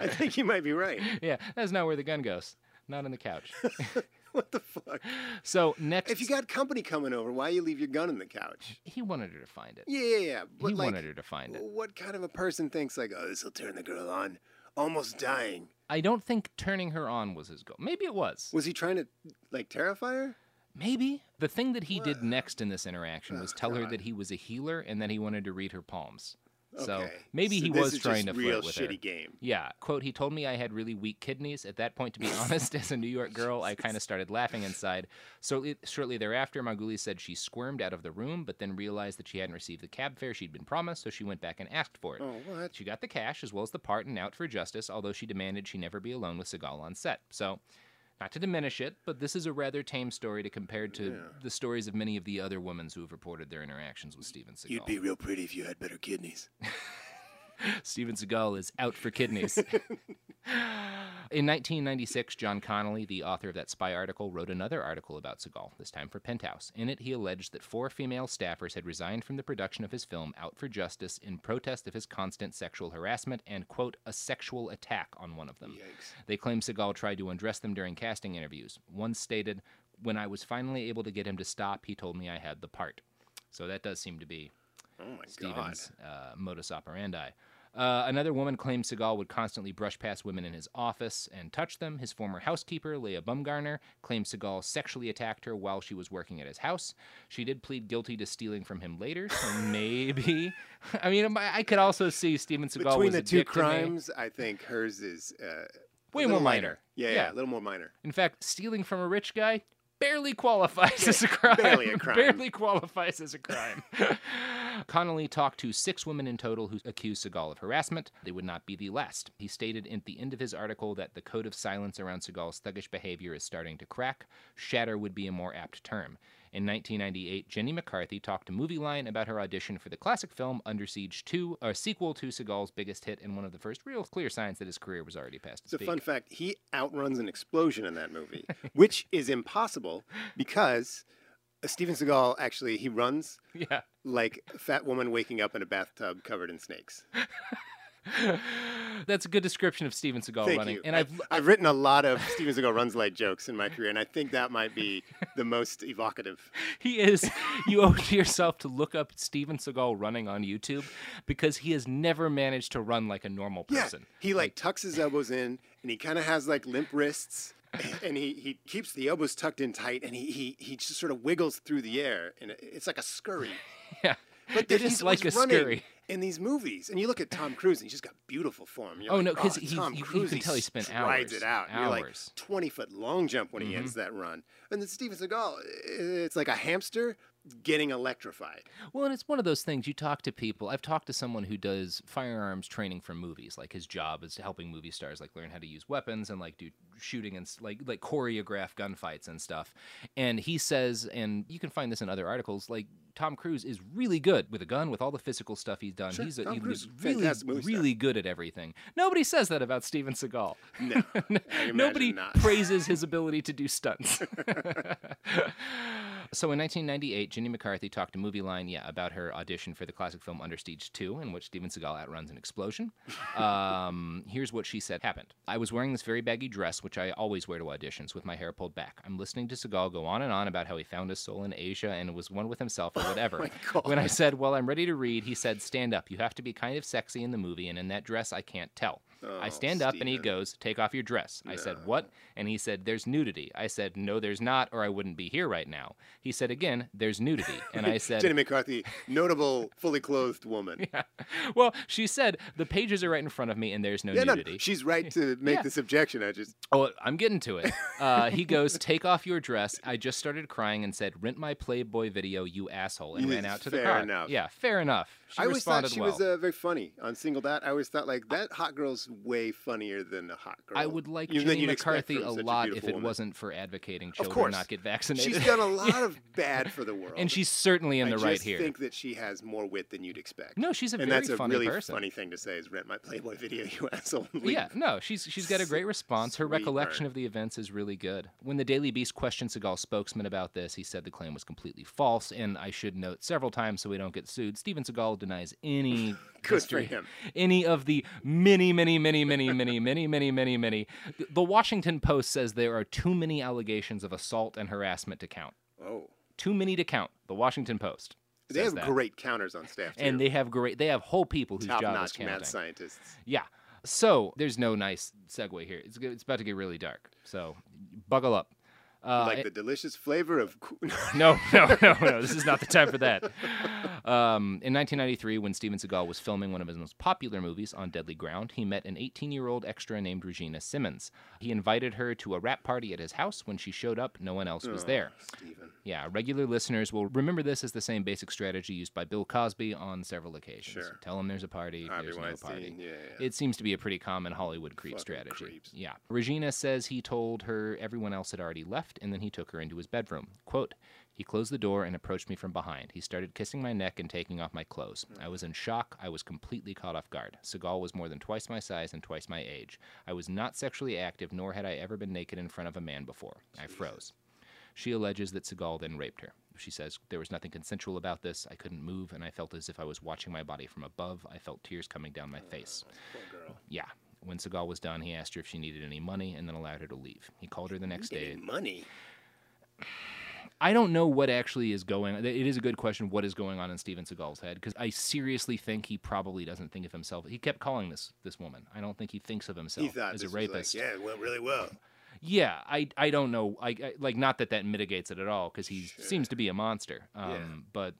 I think you might be right. yeah, that's not where the gun goes. Not in the couch. what the fuck? So next, If you got company coming over, why you leave your gun in the couch? he wanted her to find it. Yeah, yeah, yeah. But he like, wanted her to find it. what kind of a person thinks like, oh, this will turn the girl on? Almost dying. I don't think turning her on was his goal. Maybe it was. Was he trying to like terrify her? Maybe. The thing that he did next in this interaction was Oh, tell her that he was a healer and that he wanted to read her palms. So Okay. maybe So he was trying to real flirt with her. shitty game. Yeah. Quote, he told me I had really weak kidneys. At that point, to be honest, as a New York girl, I kind of started laughing inside. So it, shortly thereafter, Margulies said she squirmed out of the room, but then realized that she hadn't received the cab fare she'd been promised, so she went back and asked for it. Oh, what? She got the cash as well as the part and out for justice, although she demanded she never be alone with Seagal on set. So, not to diminish it, but this is a rather tame story to compare to the stories of many of the other women who have reported their interactions with Steven Seagal. You'd be real pretty if you had better kidneys. Steven Seagal is out for kidneys. In 1996, John Connolly, the author of that spy article, wrote another article about Seagal, this time for Penthouse. In it, he alleged that four female staffers had resigned from the production of his film Out for Justice in protest of his constant sexual harassment and, quote, a sexual attack on one of them. Yikes. They claim Seagal tried to undress them during casting interviews. One stated, When I was finally able to get him to stop, he told me I had the part. So that does seem to be Oh my Stevens' uh, modus operandi. Uh, another woman claimed Seagal would constantly brush past women in his office and touch them. His former housekeeper, Leah Bumgarner, claimed Seagal sexually attacked her while she was working at his house. She did plead guilty to stealing from him later, so maybe. I mean, I could also see Steven Seagal Between was the a two dick to me. crimes, I think hers is uh, Way more minor. lighter. Yeah, yeah, Yeah. a little more minor. In fact, stealing from a rich guy barely qualifies as a crime. barely a crime. barely qualifies as a crime. Connolly talked to six women in total who accused Seagal of harassment. They would not be the last. He stated at the end of his article that the code of silence around Seagal's thuggish behavior is starting to crack. Shatter would be a more apt term. In 1998, Jenny McCarthy talked to Movieline about her audition for the classic film Under Siege 2, a sequel to Seagal's biggest hit and one of the first real clear signs that his career was already past its It's a peak. fun fact. He outruns an explosion in that movie, which is impossible because Steven Seagal actually he runs Yeah. like a fat woman waking up in a bathtub covered in snakes. That's a good description of Steven Seagal Thank running. you. And I've, I've I've written a lot of Steven Seagal runs like jokes in my career, and I think that might be the most evocative. He is. You owe it to yourself to look up Steven Seagal running on YouTube because he has never managed to run like a normal person. Yeah, He like tucks his elbows in, and he kind of has like limp wrists, and he, he keeps the elbows tucked in tight, and he, he he just sort of wiggles through the air, and it's like a scurry. Yeah, But it he's like a scurry. in these movies, and you look at Tom Cruise, and he's just got beautiful form. You're Oh, like, no, 'cause oh, he- Tom you- you Cruise, can tell he spent hours, it out. You're like hours. twenty foot long jump when he Mhm. ends that run, and then Steven Seagal, it's like a hamster getting electrified. Well, and it's one of those things you talk to people. I've talked to someone who does firearms training for movies. Like his job is helping movie stars like learn how to use weapons and like do shooting and like like choreograph gunfights and stuff. And he says, and you can find this in other articles, like Tom Cruise is really good with a gun, with all the physical stuff he's done. Sure, he's a, Tom he's really, fantastic movie star. really good at everything. Nobody says that about Steven Seagal. No, Nobody praises his ability to do stunts. so in 1998, Jenny McCarthy talked to Movieline, yeah, about her audition for the classic film Under Siege 2, in which Steven Seagal outruns an explosion. Um, here's what she said happened. I was wearing this very baggy dress, which I always wear to auditions, with my hair pulled back. I'm listening to Seagal go on and on about how he found his soul in Asia and was one with himself or whatever. when I said, well, I'm ready to read, he said, stand up. You have to be kind of sexy in the movie, and in that dress, I can't tell. I Oh, stand up and he goes, Take off your dress. I said, What? And he said, There's nudity. I said, No, there's not, or I wouldn't be here right now. He said again, There's nudity. And I said, Jenny McCarthy, notable fully clothed woman. yeah. Well, she said, The pages are right in front of me and there's no Yeah, no, nudity. she's right to make Yeah. this objection. I just Oh, I'm getting to it. Uh, he goes, Take off your dress. I just started crying and said, Rent my Playboy video, you asshole, and ran out to the fair car. enough. Yeah, fair enough. She I always thought she well. was uh, very funny on Singled Out. I always thought like that hot girl's way funnier than a hot girl. I would like Even Jenny McCarthy a lot if beautiful it woman. wasn't for advocating children not get vaccinated. She's done a lot of bad for the world. and she's certainly in I the just right here. think that she has more wit than you'd expect. No, she's a and very that's a funny really person. funny thing to say is rent my Playboy video, you asshole. Yeah, no, she's she's got a great response. Her recollection of the events is really good. When the Daily Beast questioned Seagal's spokesman about this, he said the claim was completely false. And I should note several times so we don't get sued, Steven Seagal denies any history, him. any of the many, many, many, many, many, many, many, many, many. The Washington Post says there are too many allegations of assault and harassment to count. Oh. Too many to count. The Washington Post. They have that. great counters on staff too. and they have great. They have whole people whose job is counting. mad scientists. Yeah. So there's no nice segue here. It's, it's about to get really dark. So buckle up. Uh, like the delicious flavor of. no, no, no, no. This is not the time for that. Um, in 1993, when Steven Seagal was filming one of his most popular movies, On Deadly Ground, he met an 18 year old extra named Regina Simmons. He invited her to a wrap party at his house. When she showed up, no one else was Oh, there. Steven. Yeah, regular listeners will remember this as the same basic strategy used by Bill Cosby on several occasions. Sure. Tell him there's a party, Harvey there's Weinstein, no party. yeah, yeah. It seems to be a pretty common Hollywood creep Fucking strategy. creeps. Yeah. Regina says he told her everyone else had already left, and then he took her into his bedroom. Quote, he closed the door and approached me from behind. He started kissing my neck and taking off my clothes. I was in shock. I was completely caught off guard. Seagal was more than twice my size and twice my age. I was not sexually active, nor had I ever been naked in front of a man before. I froze. She alleges that Seagal then raped her. She says, There was nothing consensual about this. I couldn't move, and I felt as if I was watching my body from above. I felt tears coming down my face. Yeah. When Seagal was done, he asked her if she needed any money and then allowed her to leave. He called her the next day. Money. I don't know what actually is going. It is a good question. What is going on in Steven Seagal's head? Because I seriously think he probably doesn't think of himself. He kept calling this this woman. I don't think he thinks of himself He thought as this a was like, rapist. yeah, it went really well. Yeah, I I don't know. I, I like not that that mitigates it at all because he seems to be a monster. Um, Yeah. But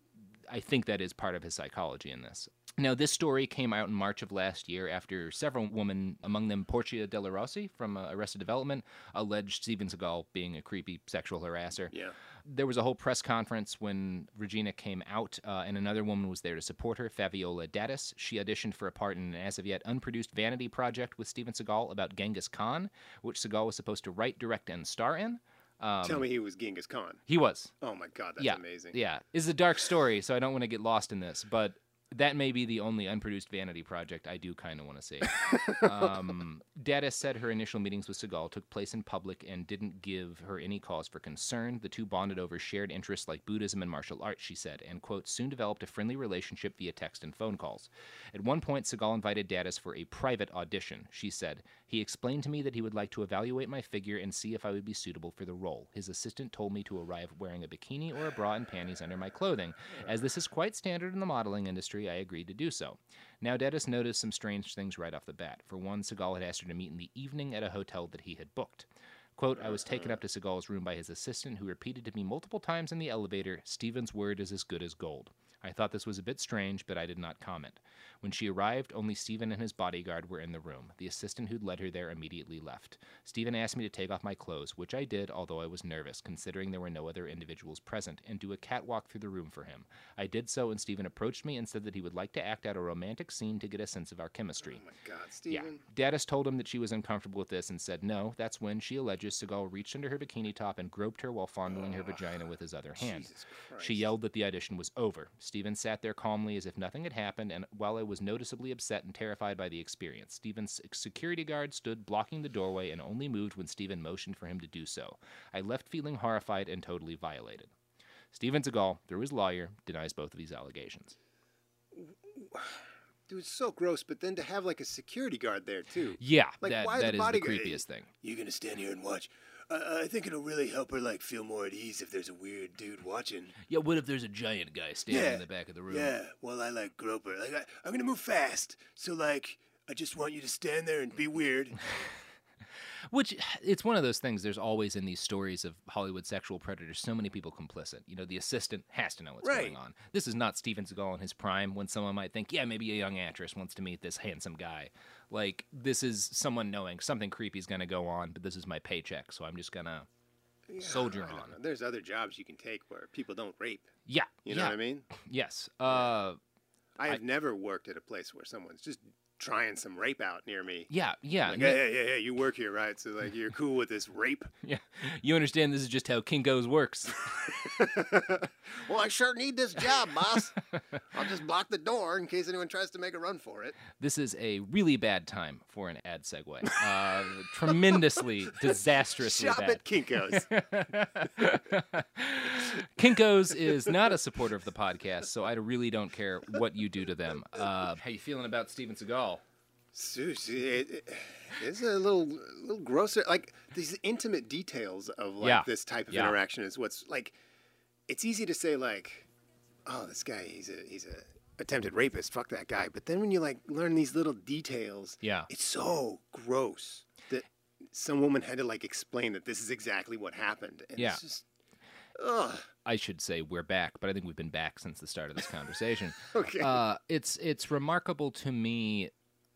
I think that is part of his psychology in this. Now, this story came out in March of last year after several women, among them Portia De La Rossi from uh, Arrested Development, alleged Steven Seagal being a creepy sexual harasser. Yeah. There was a whole press conference when Regina came out, uh, and another woman was there to support her, Fabiola Dadis. She auditioned for a part in an as of yet unproduced vanity project with Steven Seagal about Genghis Khan, which Seagal was supposed to write, direct, and star in. Um, Tell me he was Genghis Khan. He was. Oh my God, that's yeah, amazing. Yeah, it's a dark story, so I don't want to get lost in this, but that may be the only unproduced vanity project I do kind of want to see. um, Data said her initial meetings with Seagal took place in public and didn't give her any cause for concern. The two bonded over shared interests like Buddhism and martial arts, she said, and, quote, soon developed a friendly relationship via text and phone calls. At one point, Seagal invited Dadis for a private audition. She said, He explained to me that he would like to evaluate my figure and see if I would be suitable for the role. His assistant told me to arrive wearing a bikini or a bra and panties under my clothing. As this is quite standard in the modeling industry, I agreed to do so. Now, Dadis noticed some strange things right off the bat. For one, Seagal had asked her to meet in the evening at a hotel that he had booked. Quote, I was taken up to Seagal's room by his assistant, who repeated to me multiple times in the elevator, Steven's word is as good as gold. I thought this was a bit strange, but I did not comment. When she arrived, only Stephen and his bodyguard were in the room. The assistant who'd led her there immediately left. Stephen asked me to take off my clothes, which I did, although I was nervous, considering there were no other individuals present, and do a catwalk through the room for him. I did so, and Stephen approached me and said that he would like to act out a romantic scene to get a sense of our chemistry. Oh my God, Yeah. Steven. Dadis told him that she was uncomfortable with this and said no. That's when she alleges Seagal reached under her bikini top and groped her while fondling her vagina with his other hand. She yelled that the audition was over. Stephen sat there calmly as if nothing had happened, and while I was noticeably upset and terrified by the experience, Stephen's security guard stood blocking the doorway and only moved when Stephen motioned for him to do so. I left feeling horrified and totally violated. Stephen Seagal, through his lawyer, denies both of these allegations. Dude, it's so gross. But then to have like a security guard there too. Yeah, like that- why that the is the creepiest thing. You're gonna stand here and watch. Uh, I think it'll really help her like feel more at ease if there's a weird dude watching. Yeah, what if there's a giant guy standing Yeah. in the back of the room? Yeah, well, I like grope her. Like, I, I'm gonna move fast, so like, I just want you to stand there and be weird. Which it's one of those things. There's always in these stories of Hollywood sexual predators so many people complicit. You know, the assistant has to know what's Right. going on. This is not Steven Seagal in his prime when someone might think, yeah, maybe a young actress wants to meet this handsome guy. Like this is someone knowing something creepy is going to go on, but this is my paycheck, so I'm just gonna soldier on. know. There's other jobs you can take where people don't rape. Yeah, You know yeah. what I mean? Yes. Uh, I have never worked at a place where someone's just trying some rape out near me. Yeah, yeah. Like, no- hey, hey, hey, hey, you work here, right? So like, you're cool with this rape? yeah. You understand this is just how Kinko's works. Well, I sure need this job, boss. I'll just block the door in case anyone tries to make a run for it. This is a really bad time for an ad segue. Uh, tremendously, disastrously Shop bad. at Kinko's. Kinko's is not a supporter of the podcast, so I really don't care what you do to them. Uh, how you feeling about Steven Seagal? Seriously, it, it, it's a little, little grosser. Like these intimate details of like Yeah. this type of Yeah. interaction is what's like. It's easy to say like, oh, this guy, he's a he's a attempted rapist. Fuck that guy. But then when you like learn these little details, Yeah. it's so gross that some woman had to like explain that this is exactly what happened. And Yeah. It's just, ugh. I should say we're back, but I think we've been back since the start of this conversation. Okay. Uh, it's it's remarkable to me.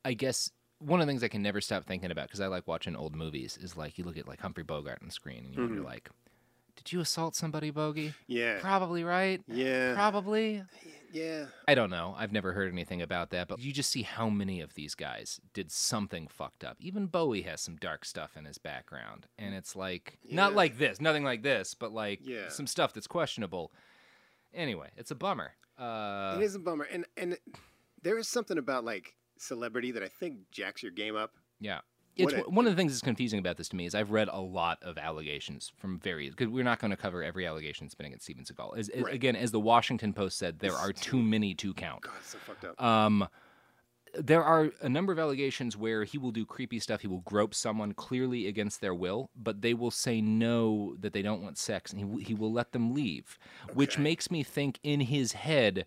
I guess one of the things I can never stop thinking about because I like watching old movies is like you look at like Humphrey Bogart on the screen and you wonder Mhm. like, did you assault somebody, Bogey? Yeah. Probably right. Yeah. Probably. Yeah. I don't know. I've never heard anything about that, but you just see how many of these guys did something fucked up. Even Bowie has some dark stuff in his background, and it's like not like this, nothing like this, but like Yeah. some stuff that's questionable. Anyway, it's a bummer. Uh, it is a bummer, and and there is something about like celebrity that I think jacks your game up. Yeah. It's a- one of the things that's confusing about this to me is I've read a lot of allegations from various because we're not going to cover every allegation that's been against Steven Seagal. As, as- Again, as the Washington Post said, there are too many to count. God, so fucked up. Um, there are a number of allegations where he will do creepy stuff. He will grope someone clearly against their will, but they will say no, that they don't want sex, and he, he will let them leave, which makes me think in his head,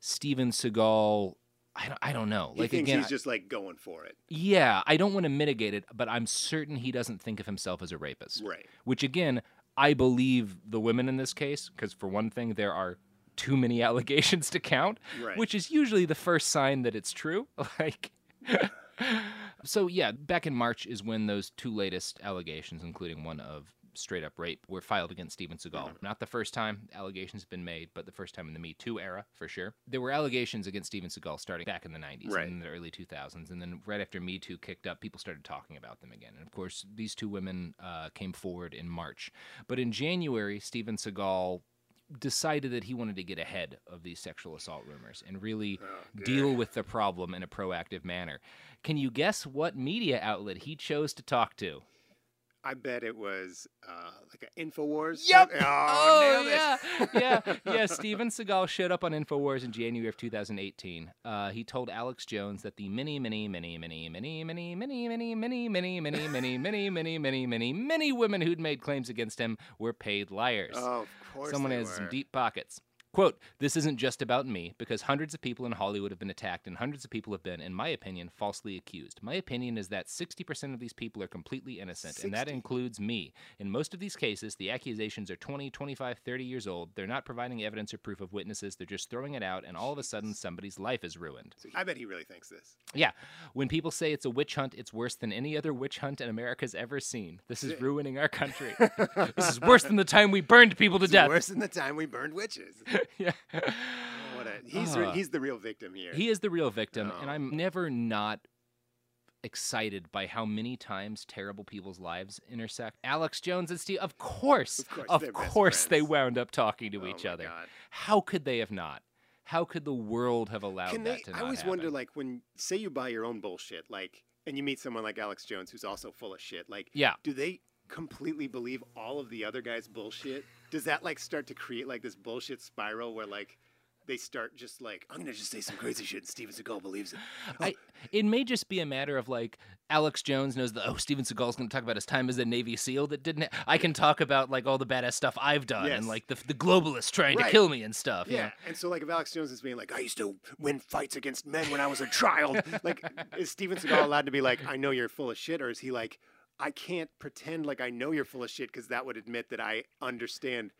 Steven Seagal. I don't, I don't know. He Like thinks again, he's just like going for it. yeah, I don't want to mitigate it, but I'm certain he doesn't think of himself as a rapist. Right. Which again, I believe the women in this case, because for one thing, there are too many allegations to count, Right. which is usually the first sign that it's true. Like, so yeah, back in March is when those two latest allegations, including one of straight up rape, were filed against Steven Seagal. Mm-hmm. Not the first time allegations have been made, but the first time in the Me Too era, for sure. There were allegations against Steven Seagal starting back in the 90s Right. and in the early 2000s. And then right after Me Too kicked up, people started talking about them again. And of course, these two women uh, came forward in March. But in January, Steven Seagal decided that he wanted to get ahead of these sexual assault rumors and really deal with the problem in a proactive manner. Can you guess what media outlet he chose to talk to? I bet it was uh, like an Infowars. Yep. type- Oh, it. yeah, yeah, yeah. Steven Seagal showed up on Infowars in January of 2018. Uh, he told Alex Jones that the many, many, many, many, many, many, many, many, many, many, many, many, many, many, many, many, many women who'd made claims against him were paid liars. Oh, of course Someone has some deep pockets. Quote, this isn't just about me, because hundreds of people in Hollywood have been attacked and hundreds of people have been, in my opinion, falsely accused. My opinion is that 60% of these people are completely innocent, and that includes me. In most of these cases, the accusations are 20, 25, 30 years old. They're not providing evidence or proof of witnesses, they're just throwing it out, and all of a sudden, somebody's life is ruined. I bet he really thinks this. Yeah, when people say it's a witch hunt, it's worse than any other witch hunt in America's ever seen. This is ruining our country. this is worse than the time we burned people to It's death. worse than the time we burned witches. yeah. What a, he's Uh, he's the real victim here. He is the real victim, and I'm never not excited by how many times terrible people's lives intersect. Alex Jones and Steve, of course, Of course, of course they wound up talking to Oh each other. God. How could they have not? How could the world have allowed Can that they? to I always happen? wonder, like, when say you buy your own bullshit, like, and you meet someone like Alex Jones who's also full of shit, like, Yeah. do they completely believe all of the other guys' bullshit? Does that like start to create like this bullshit spiral where like they start just like I'm gonna just say some crazy shit and Steven Seagal believes it? I, it may just be a matter of like Alex Jones knows that oh Steven Seagal's to talk about his time as a Navy SEAL that didn't. I can talk about like all the badass stuff I've done and like the the globalists trying to kill me and stuff. Yeah. And so like if Alex Jones is being like, I used to win fights against men when I was a child, like is Steven Seagal allowed to be like, I know you're full of shit, or is he like, I can't pretend like I know you're full of shit because that would admit that I understand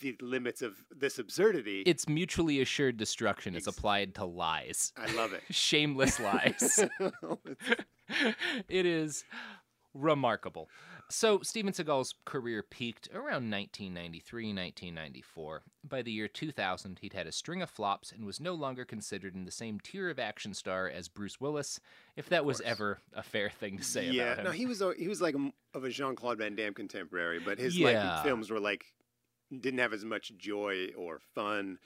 the limits of this absurdity. It's mutually assured destruction. It's applied to lies. I love it. Shameless lies. it is remarkable. So, Steven Seagal's career peaked around 1993, 1994. By the year 2000, he'd had a string of flops and was no longer considered in the same tier of action star as Bruce Willis, if that was ever a fair thing to say yeah, about him. no, he was a, he was like a of a Jean Claude Van Damme contemporary, but his Yeah. like films were like didn't have as much joy or fun,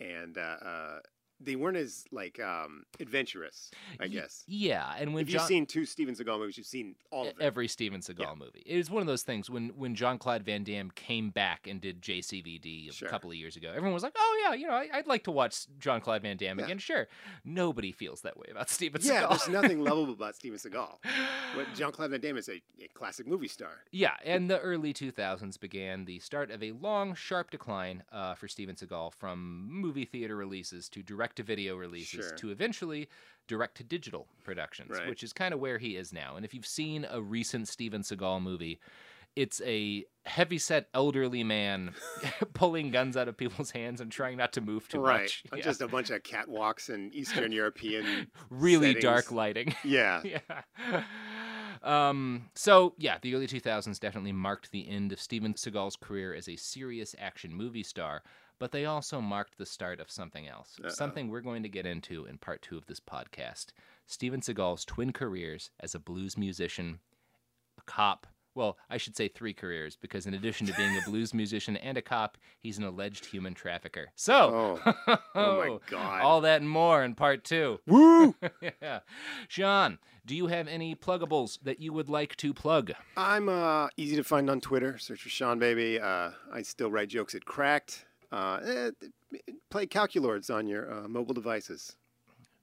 and uh, uh, they weren't as like um, adventurous. I guess. yeah, and when if you've seen two Steven Seagal movies, you've seen all of them. every Steven Seagal movie. It was one of those things when when Jean Claude Van Damme came back and did JCVD a Sure. couple of years ago. Everyone was like, "Oh yeah, you know, I, I'd like to watch Jean Claude Van Damme Yeah. again." Sure, nobody feels that way about Steven Seagal. Yeah, there's nothing lovable about Steven Seagal. But Jean Claude Van Damme is a, a classic movie star. Yeah, and the early 2000s began the start of a long, sharp decline uh, for Steven Seagal from movie theater releases to direct to video releases Sure. to eventually direct to digital productions, Right. which is kind of where he is now. And if you've seen a recent Steven Seagal movie, it's a heavyset elderly man pulling guns out of people's hands and trying not to move too right. much. Yeah. Just a bunch of catwalks and Eastern European really settings. dark lighting. Yeah. yeah. Um, so yeah, the early 2000s definitely marked the end of Steven Seagal's career as a serious action movie star, but they also marked the start of something else. Uh-oh. Something we're going to get into in part two of this podcast. Steven Seagal's twin careers as a blues musician, a cop. Well, I should say three careers because in addition to being a blues musician and a cop, he's an alleged human trafficker. So, Oh. Oh my God. all that and more in part two. Woo! yeah. Sean, do you have any pluggables that you would like to plug? I'm uh, easy to find on Twitter. Search for Sean Baby. Uh, I still write jokes at Cracked. Uh, eh, play Calculords on your uh, mobile devices.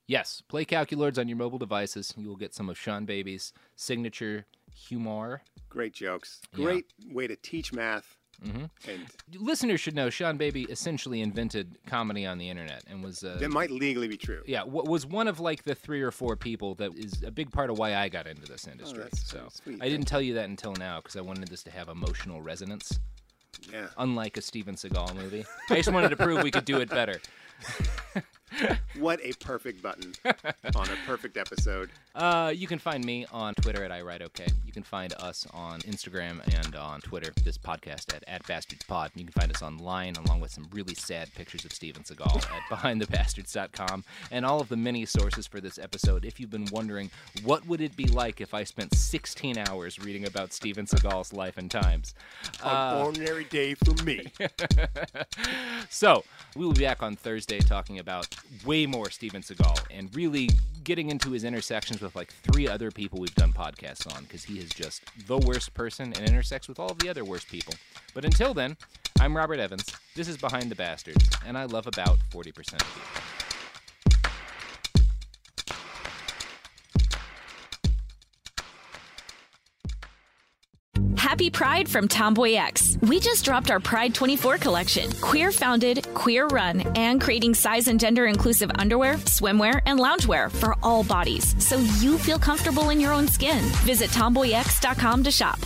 Yes, play Calculords on your mobile devices. You will get some of Sean Baby's signature humor. Great jokes. Yeah. Great way to teach math. Mm-hmm. And Listeners should know Sean Baby essentially invented comedy on the internet and was uh, that might legally be true. yeah w- was one of like the three or four people that is a big part of why I got into this industry. Oh, so sweet. I didn't tell you that until now because I wanted this to have emotional resonance. Yeah. Unlike a Steven Seagal movie, I just wanted to prove we could do it better. What a perfect button on a perfect episode. Uh, you can find me on Twitter at iWriteOK. You can find us on Instagram and on Twitter, this podcast at, at BastardsPod. You can find us online along with some really sad pictures of Steven Seagal at BehindTheBastards.com and all of the many sources for this episode. If you've been wondering, what would it be like if I spent 16 hours reading about Steven Seagal's life and times? An ordinary day for me. So, we will be back on Thursday talking about way more Steven Seagal and really getting into his intersections with like three other people we've done podcasts on because he is just the worst person and intersects with all of the other worst people. But until then, I'm Robert Evans. This is Behind the Bastards, and I love about 40% of you. Happy Pride from TomboyX. We just dropped our Pride 24 collection. Queer founded, queer run, and creating size and gender inclusive underwear, swimwear, and loungewear for all bodies so you feel comfortable in your own skin. Visit tomboyx.com to shop.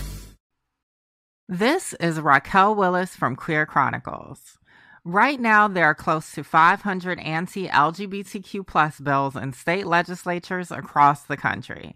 This is Raquel Willis from Queer Chronicles. Right now, there are close to 500 anti LGBTQ plus bills in state legislatures across the country.